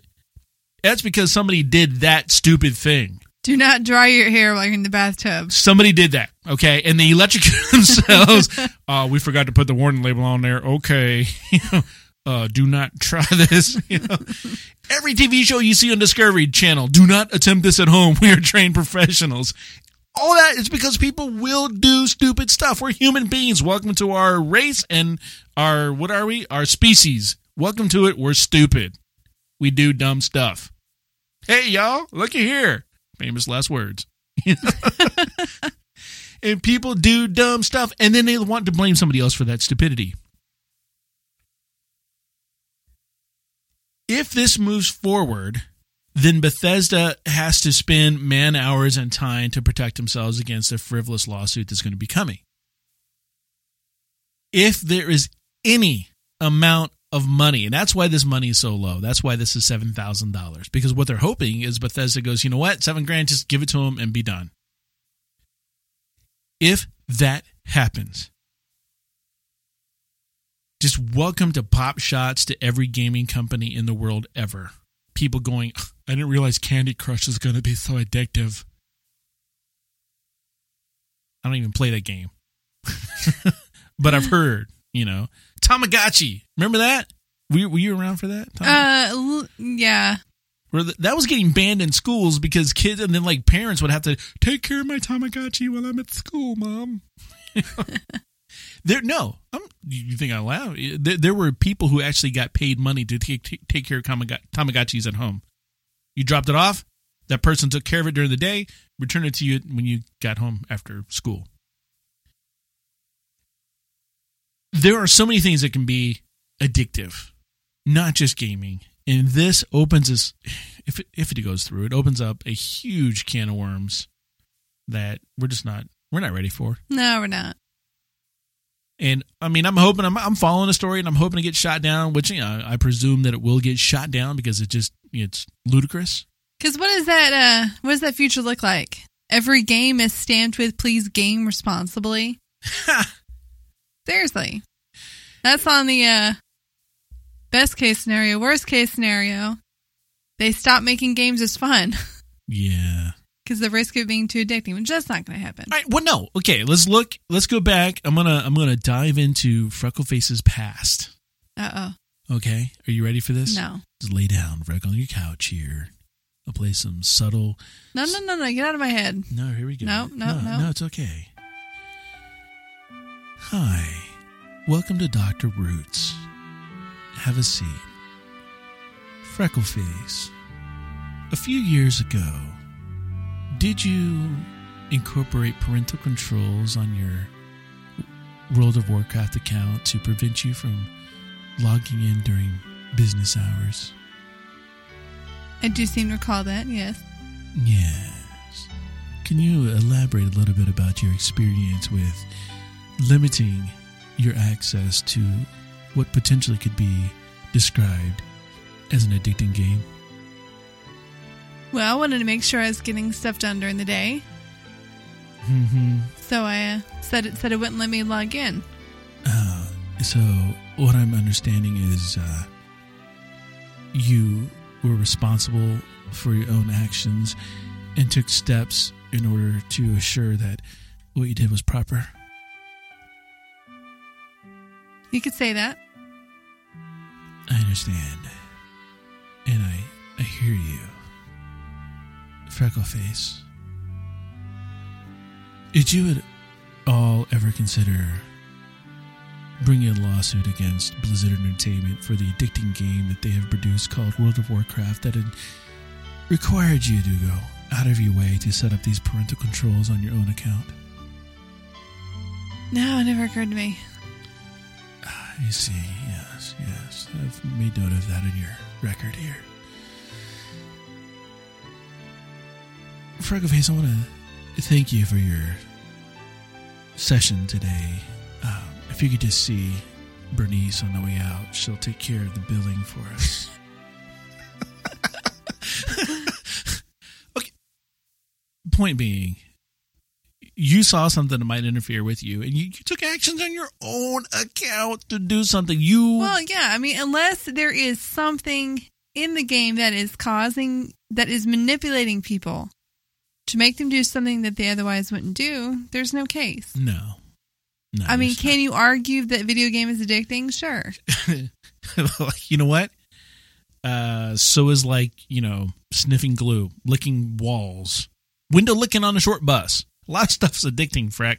that's because somebody did that stupid thing. Do not dry your hair while you're in the bathtub. Somebody did that, okay, and they electrocuted [LAUGHS] themselves. uh, we forgot to put the warning label on there. Okay, [LAUGHS] uh, do not try this. [LAUGHS] You know, every TV show you see on Discovery Channel, do not attempt this at home. We are trained professionals. All that is because people will do stupid stuff. We're human beings. Welcome to our race and our what are we? Our species. Welcome to it. We're stupid. We do dumb stuff. Hey y'all, looky here. Famous last words. [LAUGHS] and people do dumb stuff and then they want to blame somebody else for that stupidity. If this moves forward, then Bethesda has to spend man hours and time to protect themselves against a frivolous lawsuit that's going to be coming. If there is any amount of money, and that's why this money is so low. That's why this is seven thousand dollars. Because what they're hoping is Bethesda goes, you know what, seven grand, just give it to them and be done. If that happens, Just welcome to Pop Shots to every gaming company in the world ever. People going, I didn't realize Candy Crush is going to be so addictive. I don't even play that game. [LAUGHS] but I've heard, you know, Tamagotchi. Remember that? Were you, were you around for that? Tom? Uh, yeah. Where th- that was getting banned in schools because kids and then like parents would have to take care of my Tamagotchi while I'm at school, mom. [LAUGHS] there, no, I'm, you think I laugh? There, there were people who actually got paid money to take, take care of Tamagotchis at home. You dropped it off. That person took care of it during the day, returned it to you when you got home after school. There are so many things that can be addictive, not just gaming. And this opens us, if it, if it goes through, it opens up a huge can of worms that we're just not we're not ready for. No, we're not. And I mean, I'm hoping I'm I'm following the story, and I'm hoping to get shot down. Which you know, I presume that it will get shot down because it just it's ludicrous. Because what does that? Uh, what does that future look like? Every game is stamped with "Please game responsibly." [LAUGHS] Seriously, that's on the uh, best case scenario. Worst case scenario, they stop making games as fun [LAUGHS] Yeah. Because the risk of being too addicting. Which that's not going to happen. All right. Well, no. Okay. Let's look. Let's go back. I'm gonna I'm gonna dive into Freckleface's past. Uh oh. Okay. Are you ready for this? No. Just lay down, Freck, on your couch here. I'll play some subtle. No, no, no, no. Get out of my head. No, here we go. No, no, no. No, it's okay. Hi. Welcome to Dr. Roots. Have a seat. Freckleface. A few years ago, did you incorporate parental controls on your World of Warcraft account to prevent you from logging in during business hours? I do seem to recall that. Yes. Yes. Can you elaborate a little bit about your experience with limiting your access to what potentially could be described as an addicting game? Well, I wanted to make sure I was getting stuff done during the day, Mm-hmm. so I uh, said it said it wouldn't let me log in. Uh, so, what I'm understanding is uh, you were responsible for your own actions and took steps in order to assure that what you did was proper. You could say that. I understand. And I, I hear you. Freckleface. Did you at all ever consider bringing a lawsuit against Blizzard Entertainment for the addicting game that they have produced called World of Warcraft that had required you to go out of your way to set up these parental controls on your own account? No, it never occurred to me. I see. Yes, yes. I've made note of that in your record here. Freckleface, I want to thank you for your session today. Um, if you could just see Bernice on the way out, she'll take care of the billing for us. [LAUGHS] okay. Point being, you saw something that might interfere with you, and you, you took actions on your own account to do something. You Well, yeah, I mean, unless there is something in the game that is causing, that is manipulating people to make them do something that they otherwise wouldn't do, there's no case. no, no. I mean, can you argue that video game is addicting? Sure. [LAUGHS] not. you know what? Uh, so is like you know sniffing glue, licking walls, window licking on a short bus. A lot of stuff's addicting, Freck.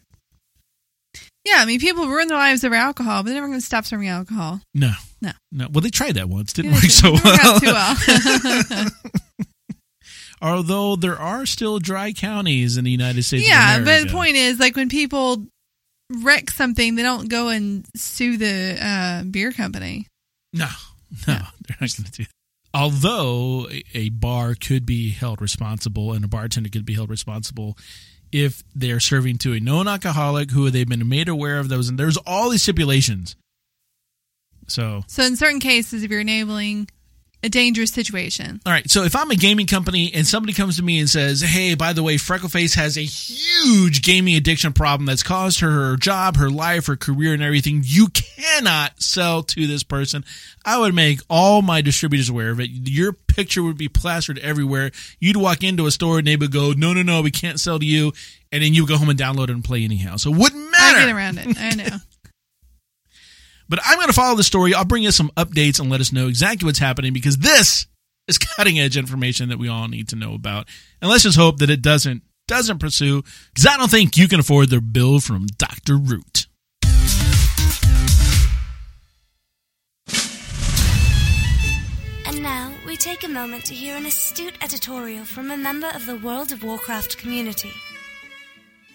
Yeah, I mean, people ruin their lives over alcohol, but they're never going to stop serving alcohol. No, No. no. Well, they tried that once, didn't Yeah, work so Didn't work well. well. [LAUGHS] [LAUGHS] Although there are still dry counties in the United States. yeah, but the point is, like, when people wreck something, they don't go and sue the uh, beer company. No, [LAUGHS] no, they're not going to do that. Although a- bar could be held responsible and a bartender could be held responsible if they're serving to a known alcoholic who they've been made aware of those, and there's all these stipulations. So So, in certain cases, if you're enabling a dangerous situation. All right, so if I'm a gaming company and somebody comes to me and says, "Hey, by the way, Freckleface has a huge gaming addiction problem that's caused her her job, her life, her career, and everything. You cannot sell to this person." I would make all my distributors aware of it. Your picture would be plastered everywhere. You'd walk into a store and they would go, "No, no, no, we can't sell to you," and then you would go home and download it and play anyhow. So it wouldn't matter. I get around it. I know. [LAUGHS] But I'm going to follow the story. I'll bring you some updates and let us know exactly what's happening because this is [LAUGHS] cutting edge information that we all need to know about. And let's just hope that it doesn't doesn't pursue because I don't think you can afford the bill from Dr. Root. And now we take a moment to hear an astute editorial from a member of the World of Warcraft community.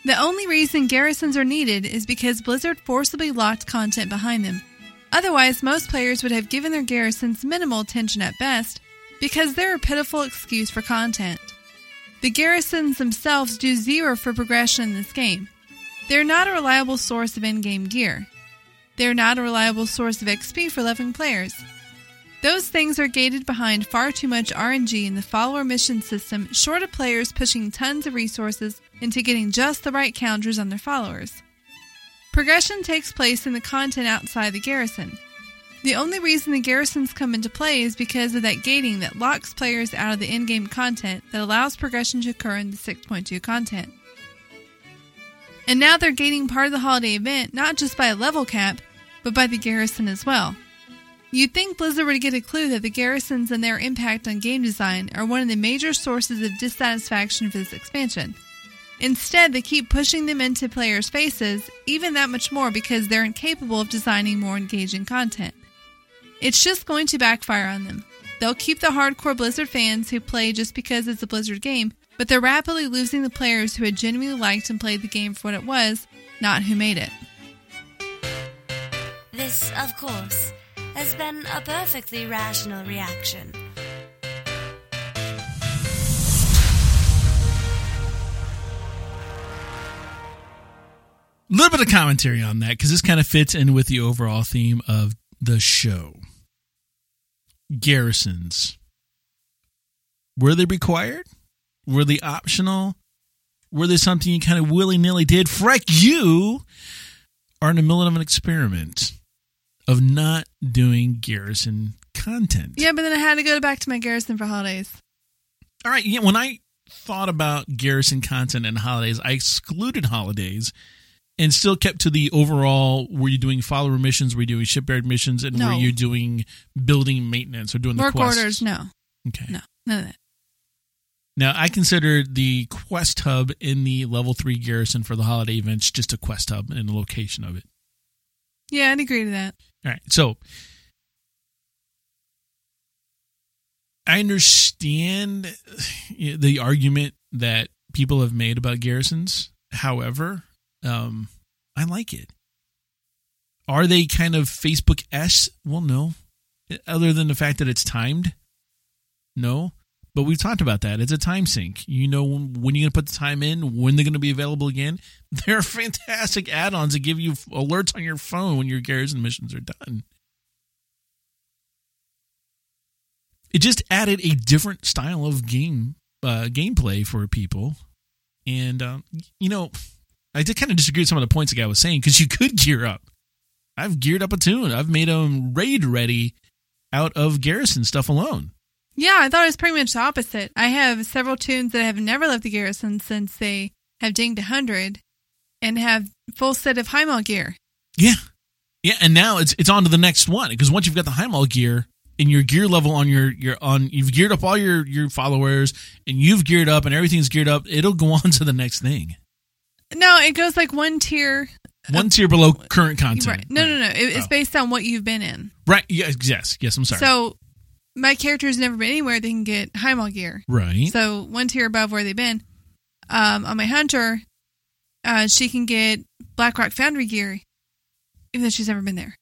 The only reason garrisons are needed is because Blizzard forcibly locked content behind them. Otherwise, most players would have given their garrisons minimal attention at best because they're a pitiful excuse for content. The garrisons themselves do zero for progression in this game. They're not a reliable source of in game gear. They're not a reliable source of XP for leveling players. Those things are gated behind far too much RNG in the follower mission system, short of players pushing tons of resources into getting just the right counters on their followers. Progression takes place in the content outside the garrison. The only reason the garrisons come into play is because of that gating that locks players out of the in game content that allows progression to occur in the 6.2 content. And now they're gating part of the holiday event not just by a level cap, but by the garrison as well. You'd think Blizzard would get a clue that the garrisons and their impact on game design are one of the major sources of dissatisfaction for this expansion. Instead, they keep pushing them into players' faces, even that much more because they're incapable of designing more engaging content. It's just going to backfire on them. They'll keep the hardcore Blizzard fans who play just because it's a Blizzard game, but they're rapidly losing the players who had genuinely liked and played the game for what it was, not who made it. This, of course, has been a perfectly rational reaction. A little bit of commentary on that because this kind of fits in with the overall theme of the show. Garrisons. Were they required? Were they optional? Were they something you kind of willy nilly did? Freck, you are in the middle of an experiment of not doing garrison content. Yeah, but then I had to go back to my garrison for holidays. All right. Yeah, when I thought about garrison content and holidays, I excluded holidays and still kept to the overall were you doing follower missions, were you doing shipyard missions, and No. were you doing building maintenance or doing Work the quests? orders, no. Okay. No, none of that. Now I consider the quest hub in the level three garrison for the holiday events just a quest hub and the location of it. Yeah, I'd agree to that. All right. So I understand the argument that people have made about garrisons. However, um, I like it. Are they kind of Facebook s? Well, no. Other than the fact that it's timed, no. But we've talked about that. It's a time sink. You know when, you're going to put the time in, when they're going to be available again. [LAUGHS] There are fantastic add-ons that give you alerts on your phone when your garrison missions are done. It just added a different style of game uh, gameplay for people, and um, you know, I did kind of disagree with some of the points the guy was saying because you could gear up. I've geared up a toon. I've made them raid ready out of garrison stuff alone. Yeah, I thought it was pretty much the opposite. I have several toons that have never left the garrison since they have dinged 100 and have full set of Highmaul gear. Yeah, yeah, and now it's it's on to the next one because once you've got the Highmaul gear and your gear level on your your on you've geared up all your your followers and you've geared up and everything's geared up, it'll go [LAUGHS] on to the next thing. No, it goes like one tier. One tier below current content. Right. No, no, no. It, it's Oh. based on what you've been in. Right. Yes. Yes. Yes. I'm sorry. So my character's never been anywhere they can get Highmaul gear. right. So one tier above where they've been. Um, on my hunter, uh, she can get Blackrock Foundry gear, even though she's never been there.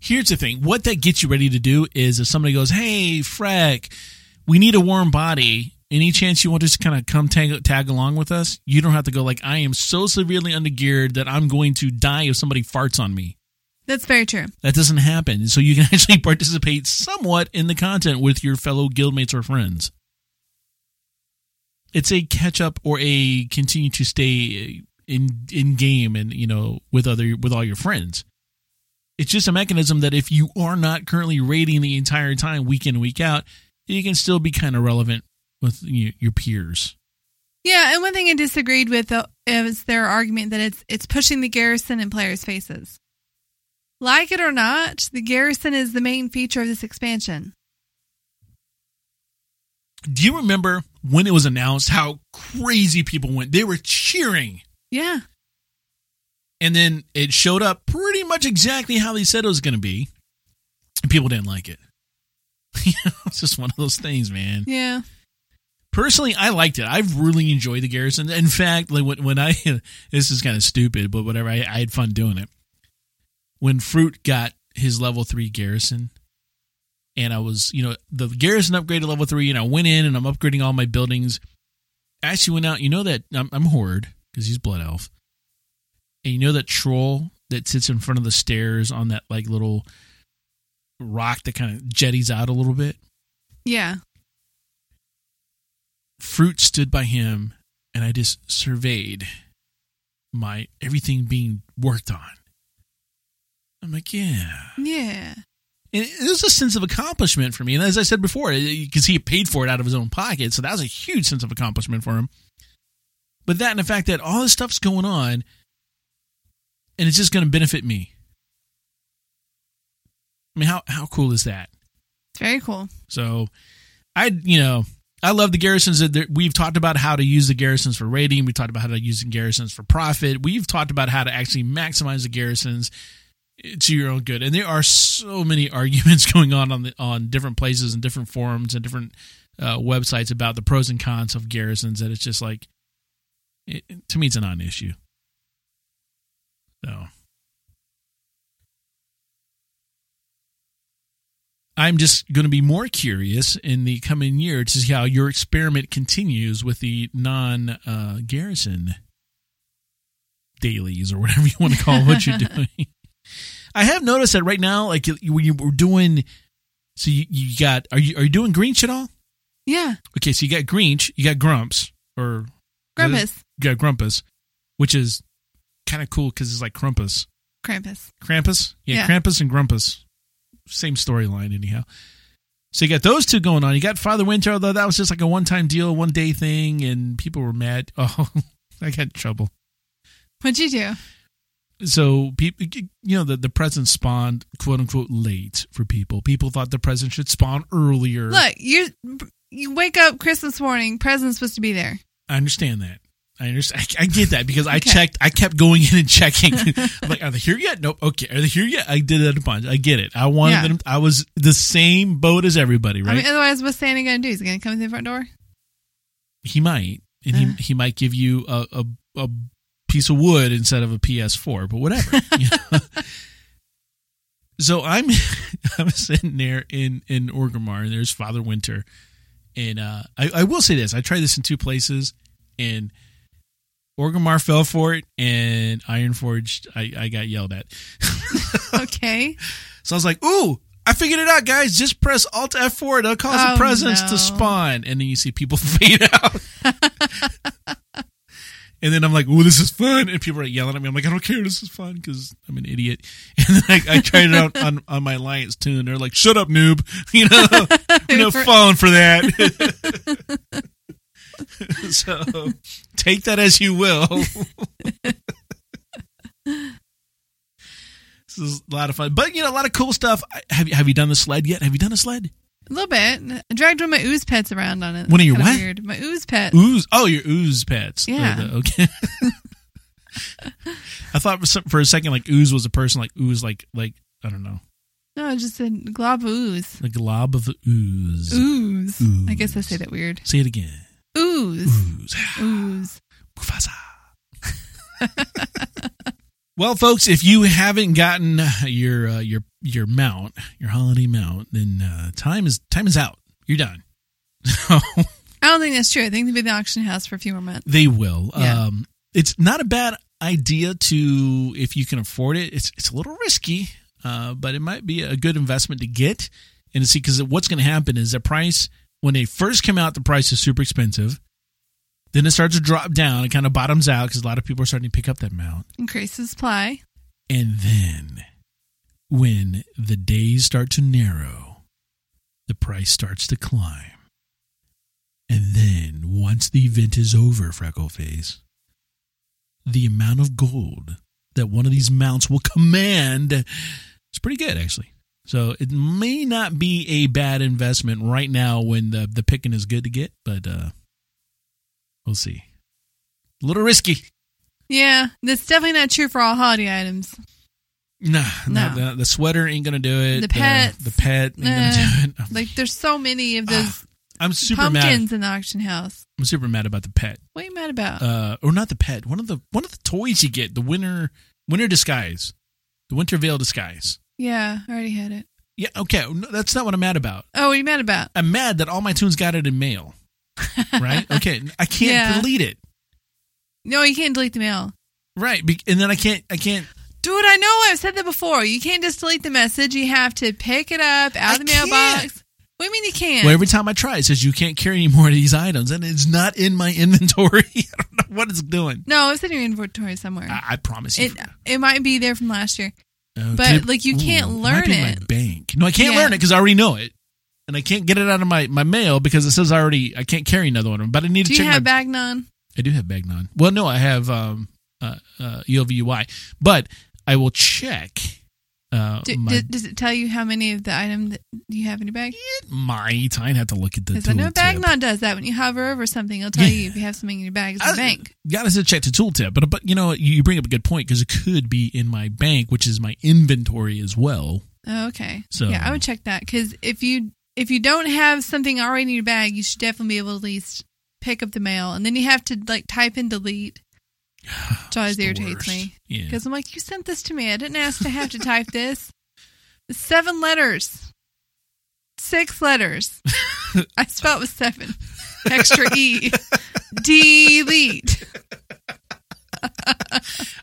Here's the thing. What that gets you ready to do is if somebody goes, "Hey, Freck, we need a warm body." Any chance you want to just kind of come tag, tag along with us? You don't have to go like I am so severely undergeared that I'm going to die if somebody farts on me. That's very true. That doesn't happen. So you can [LAUGHS] actually participate somewhat in the content with your fellow guildmates or friends. It's a catch up or a continue to stay in in game and you know with other with all your friends. It's just a mechanism that if you are not currently raiding the entire time, week in week out, you can still be kind of relevant with your, your peers. Yeah, and one thing I disagreed with is their argument that it's it's pushing the garrison in players' faces. Like it or not, the garrison is the main feature of this expansion. Do you remember when it was announced how crazy people went? They were cheering. Yeah. And then it showed up pretty much exactly how they said it was going to be. And people didn't like it. [LAUGHS] it's just one of those things, man. Yeah. Personally, I liked it. I've really enjoyed the garrison. In fact, like when, when I, [LAUGHS] this is kind of stupid, but whatever, I, I had fun doing it. When Fruit got his level three garrison, and I was, you know, the garrison upgraded to level three, and I went in and I'm upgrading all my buildings. I actually went out, you know that I'm, I'm Horde because he's Blood Elf, and you know that troll that sits in front of the stairs on that like little rock that kind of jetties out a little bit. Yeah. Fruit stood by him, and I just surveyed my everything being worked on. I'm like, yeah. Yeah. And it was a sense of accomplishment for me. And as I said before, because he paid for it out of his own pocket, so that was a huge sense of accomplishment for him. But that and the fact that all this stuff's going on, and it's just going to benefit me. I mean, how how cool is that? It's very cool. So, I you know I love the garrisons. That we've talked about how to use the garrisons for raiding. We talked about how to use the garrisons for profit. We've talked about how to actually maximize the garrisons to your own good. And there are so many [LAUGHS] arguments going on on the, on different places and different forums and different uh, websites about the pros and cons of garrisons that it's just like it, to me it's a non-issue. So I'm just going to be more curious in the coming year to see how your experiment continues with the non uh, garrison dailies or whatever you want to call what you're [LAUGHS] doing. I have noticed that right now, like when you were doing, so you, you got are you are you doing Grinch at all? Yeah. Okay, so you got Grinch, you got Grumps or Grumpus. You got Grumpus, which is kind of cool because it's like Krampus. Krampus. Krampus, yeah, Yeah. Krampus and Grumpus, same storyline anyhow. So you got those two going on. You got Father Winter, although that was just like a one-time deal, one-day thing, and people were mad. [LAUGHS] Oh, I got in trouble. What'd you do? So people you know the, the present spawned quote unquote late for people. People thought the present should spawn earlier. Look, you you wake up Christmas morning, present's supposed to be there. i understand that. I understand i, I get that because i checked i kept going in and checking. [LAUGHS] I'm like are they here yet? Nope. Okay. Are they here yet? I did it a bunch. I get it. I wanted Yeah. them i was the same boat as everybody right I mean, otherwise, what's Santa going to do? Is he going to come through the front door? he might. And Uh. he, he might give you a, a, a piece of wood instead of a ps4 but whatever [LAUGHS] you know? so i'm [LAUGHS] i'm sitting there in in orgrimmar and there's father winter and uh I, I will say this i tried this in two places and orgrimmar fell for it and ironforge i i got yelled at [LAUGHS] Okay. so i was like ooh I figured it out, guys. Just press Alt F4. It'll cause Oh, the presents no. to spawn. And then you see people fade out. And then I'm like, "Ooh, this is fun!" And people are yelling at me. I'm like, "I don't care. This is fun because I'm an idiot." [LAUGHS] And then I, I tried it out on, on my Alliance toon. They're like, "Shut up, noob! [LAUGHS] You know, [LAUGHS] not For- falling for that." so take that as you will. this is a lot of fun, but you know, a lot of cool stuff. Have you have you done the sled yet? Have you done the sled? A little bit. I dragged one of my ooze pets around on it. One of your what? Weird. My ooze pet. Ooze. Oh, your ooze pets. Yeah. The- okay. [LAUGHS] I thought for, some, for a second like ooze was a person like ooze like like I don't know No, it's just a glob of ooze. the glob of ooze. Ooze. Ooze. I guess I say that weird. Say it again. Ooze. Ooze. Ooze. Mufasa. [LAUGHS] well, folks, if you haven't gotten your uh, your your mount, your holiday mount, then uh, time is time is out. You're done. [LAUGHS] I don't think that's true. I think they'll be the auction house for a few more months. they will. Yeah. Um, it's not a bad idea to if you can afford it. It's it's a little risky, uh, but it might be a good investment to get and to see because what's going to happen is the price when they first come out, the price is super expensive. Then it starts to drop down. It kind of bottoms out because a lot of people are starting to pick up that mount. Increase the supply. And then when the days start to narrow, the price starts to climb. And then once the event is over, Freckleface, the amount of gold that one of these mounts will command is pretty good, actually. So it may not be a bad investment right now when the, the picking is good to get, but uh, we'll see. A little risky. Yeah, that's definitely not true for all holiday items. Nah, No. no. The, the sweater ain't gonna do it. The pets, the, pet ain't gonna do it. [LAUGHS] Like there's so many of those I'm super mad. pumpkins in the auction house. I'm super mad about the pet. What are you mad about? Uh, or not the pet. One of the one of the toys you get. The winter winter disguise. The winter veil disguise. yeah, I already had it. Yeah. Okay. No, that's not what I'm mad about. Oh, what are you mad about? I'm mad that all my toons got it in mail. [LAUGHS] Right. Okay. I can't Yeah. delete it. No, you can't delete the mail. Right. Be- and then I can't. I can't. I know I've said that before. You can't just delete the message. You have to pick it up out of I the mailbox. can't. What do you mean you can't? Well, every time I try, it says you can't carry any more of these items, and it's not in my [LAUGHS] inventory. [LAUGHS] I don't know what it's doing. no, it's in your inventory somewhere. I, I promise you. it it might be there from last year. Uh, But, could- like, you can't might learn be in My it. bank. No, I can't Yeah. learn it because I already know it, and I can't get it out of my, my mail because it says I already I can't carry another one. But I need to Do you have my. Bagnon? I do have Bagnon. Well, no, I have um uh, uh ELVUI, but I will check. Uh, Do, my, does it tell you how many of the item that you have in your bag? it might. I'd have to look at the Because I know. Bagnon does that. When you hover over something, it'll tell Yeah. you if you have something in your bag. It's in I- the bank. Gotta say check the tooltip, but but you know you you bring up a good point because it could be in my bank, which is my inventory as well. Oh, okay. So- yeah, I would check that because if you if you don't have something already in your bag, you should definitely be able to at least pick up the mail, and then you have to like type and delete. Which always irritates worst. me Yeah. because I'm like, you sent this to me. I didn't ask to have to type this. Seven letters, six letters. [LAUGHS] I spelled with seven, extra e. Delete.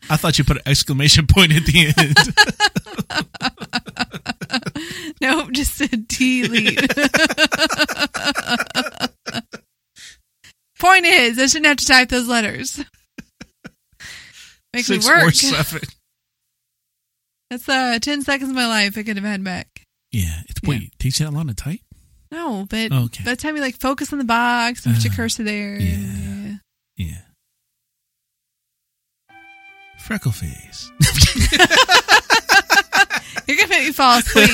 I thought you put an exclamation point at the end. [LAUGHS] Nope, just said delete. [LAUGHS] Point is, I shouldn't have to type those letters. Makes Six me work. or seven. [LAUGHS] [LAUGHS] That's uh, 10 seconds of my life I could have had back. Yeah. It's, wait, Yeah. takes you that long to type? No, but Okay. by the time you like focus on the box and put your Uh, cursor there. yeah. yeah. Yeah. Freckle face. [LAUGHS] You're going to make me fall asleep.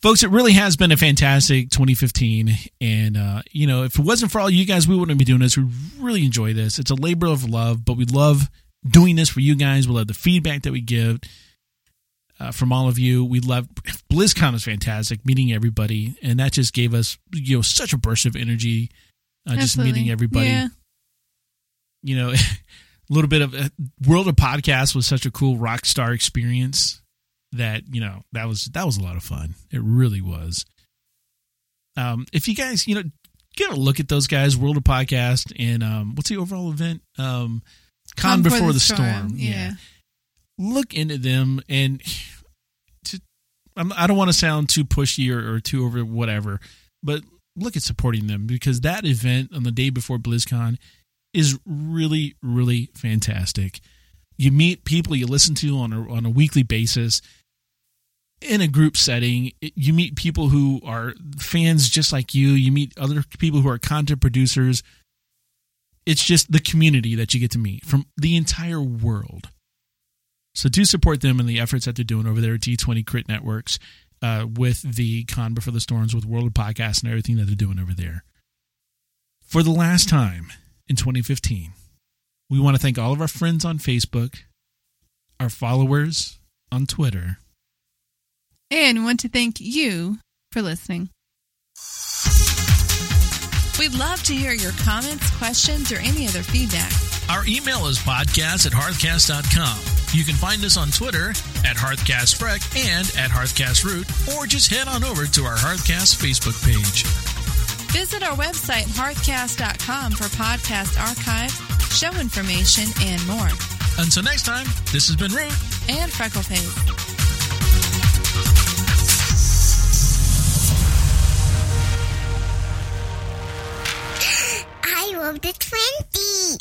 Folks, it really has been a fantastic 2015. And, uh, you know, if it wasn't for all you guys, we wouldn't be doing this. We really enjoy this. It's a labor of love, but we love doing this for you guys. We love the feedback that we give uh, from all of you. We love BlizzCon is fantastic, meeting everybody. And that just gave us, you know, such a burst of energy, uh, just meeting everybody. Yeah. you know, [LAUGHS] a little bit of uh, World of Podcast was such a cool rock star experience that you know that was that was a lot of fun. It really was. Um, if you guys, you know, get a look at those guys, World of Podcast, and um, what's the overall event? Um, Con, Before, the, Storm. Yeah. look into them and to, I'm, I don't want to sound too pushy or, or too over whatever, but look at supporting them because that event on the day before BlizzCon is really, really fantastic. You meet people you listen to on a, on a weekly basis in a group setting. You meet people who are fans just like you. You meet other people who are content producers. It's just the community that you get to meet from the entire world. So do support them and the efforts that they're doing over there at G20 Crit Networks uh, with the Con Before the Storms, with World of Podcasts and everything that they're doing over there. For the last time in 2015, we want to thank all of our friends on Facebook, our followers on Twitter. And we want to thank you for listening. We'd love to hear your comments, questions, or any other feedback. Our email is podcast at hearthcast.com. You can find us on Twitter at HearthCastFreck and at HearthCastRoot, or just head on over to our Hearthcast Facebook page. Visit our website, hearthcast.com, for podcast archive, show information, and more. Until next time, this has been Root. And Freckleface. [GASPS] I rolled a 20.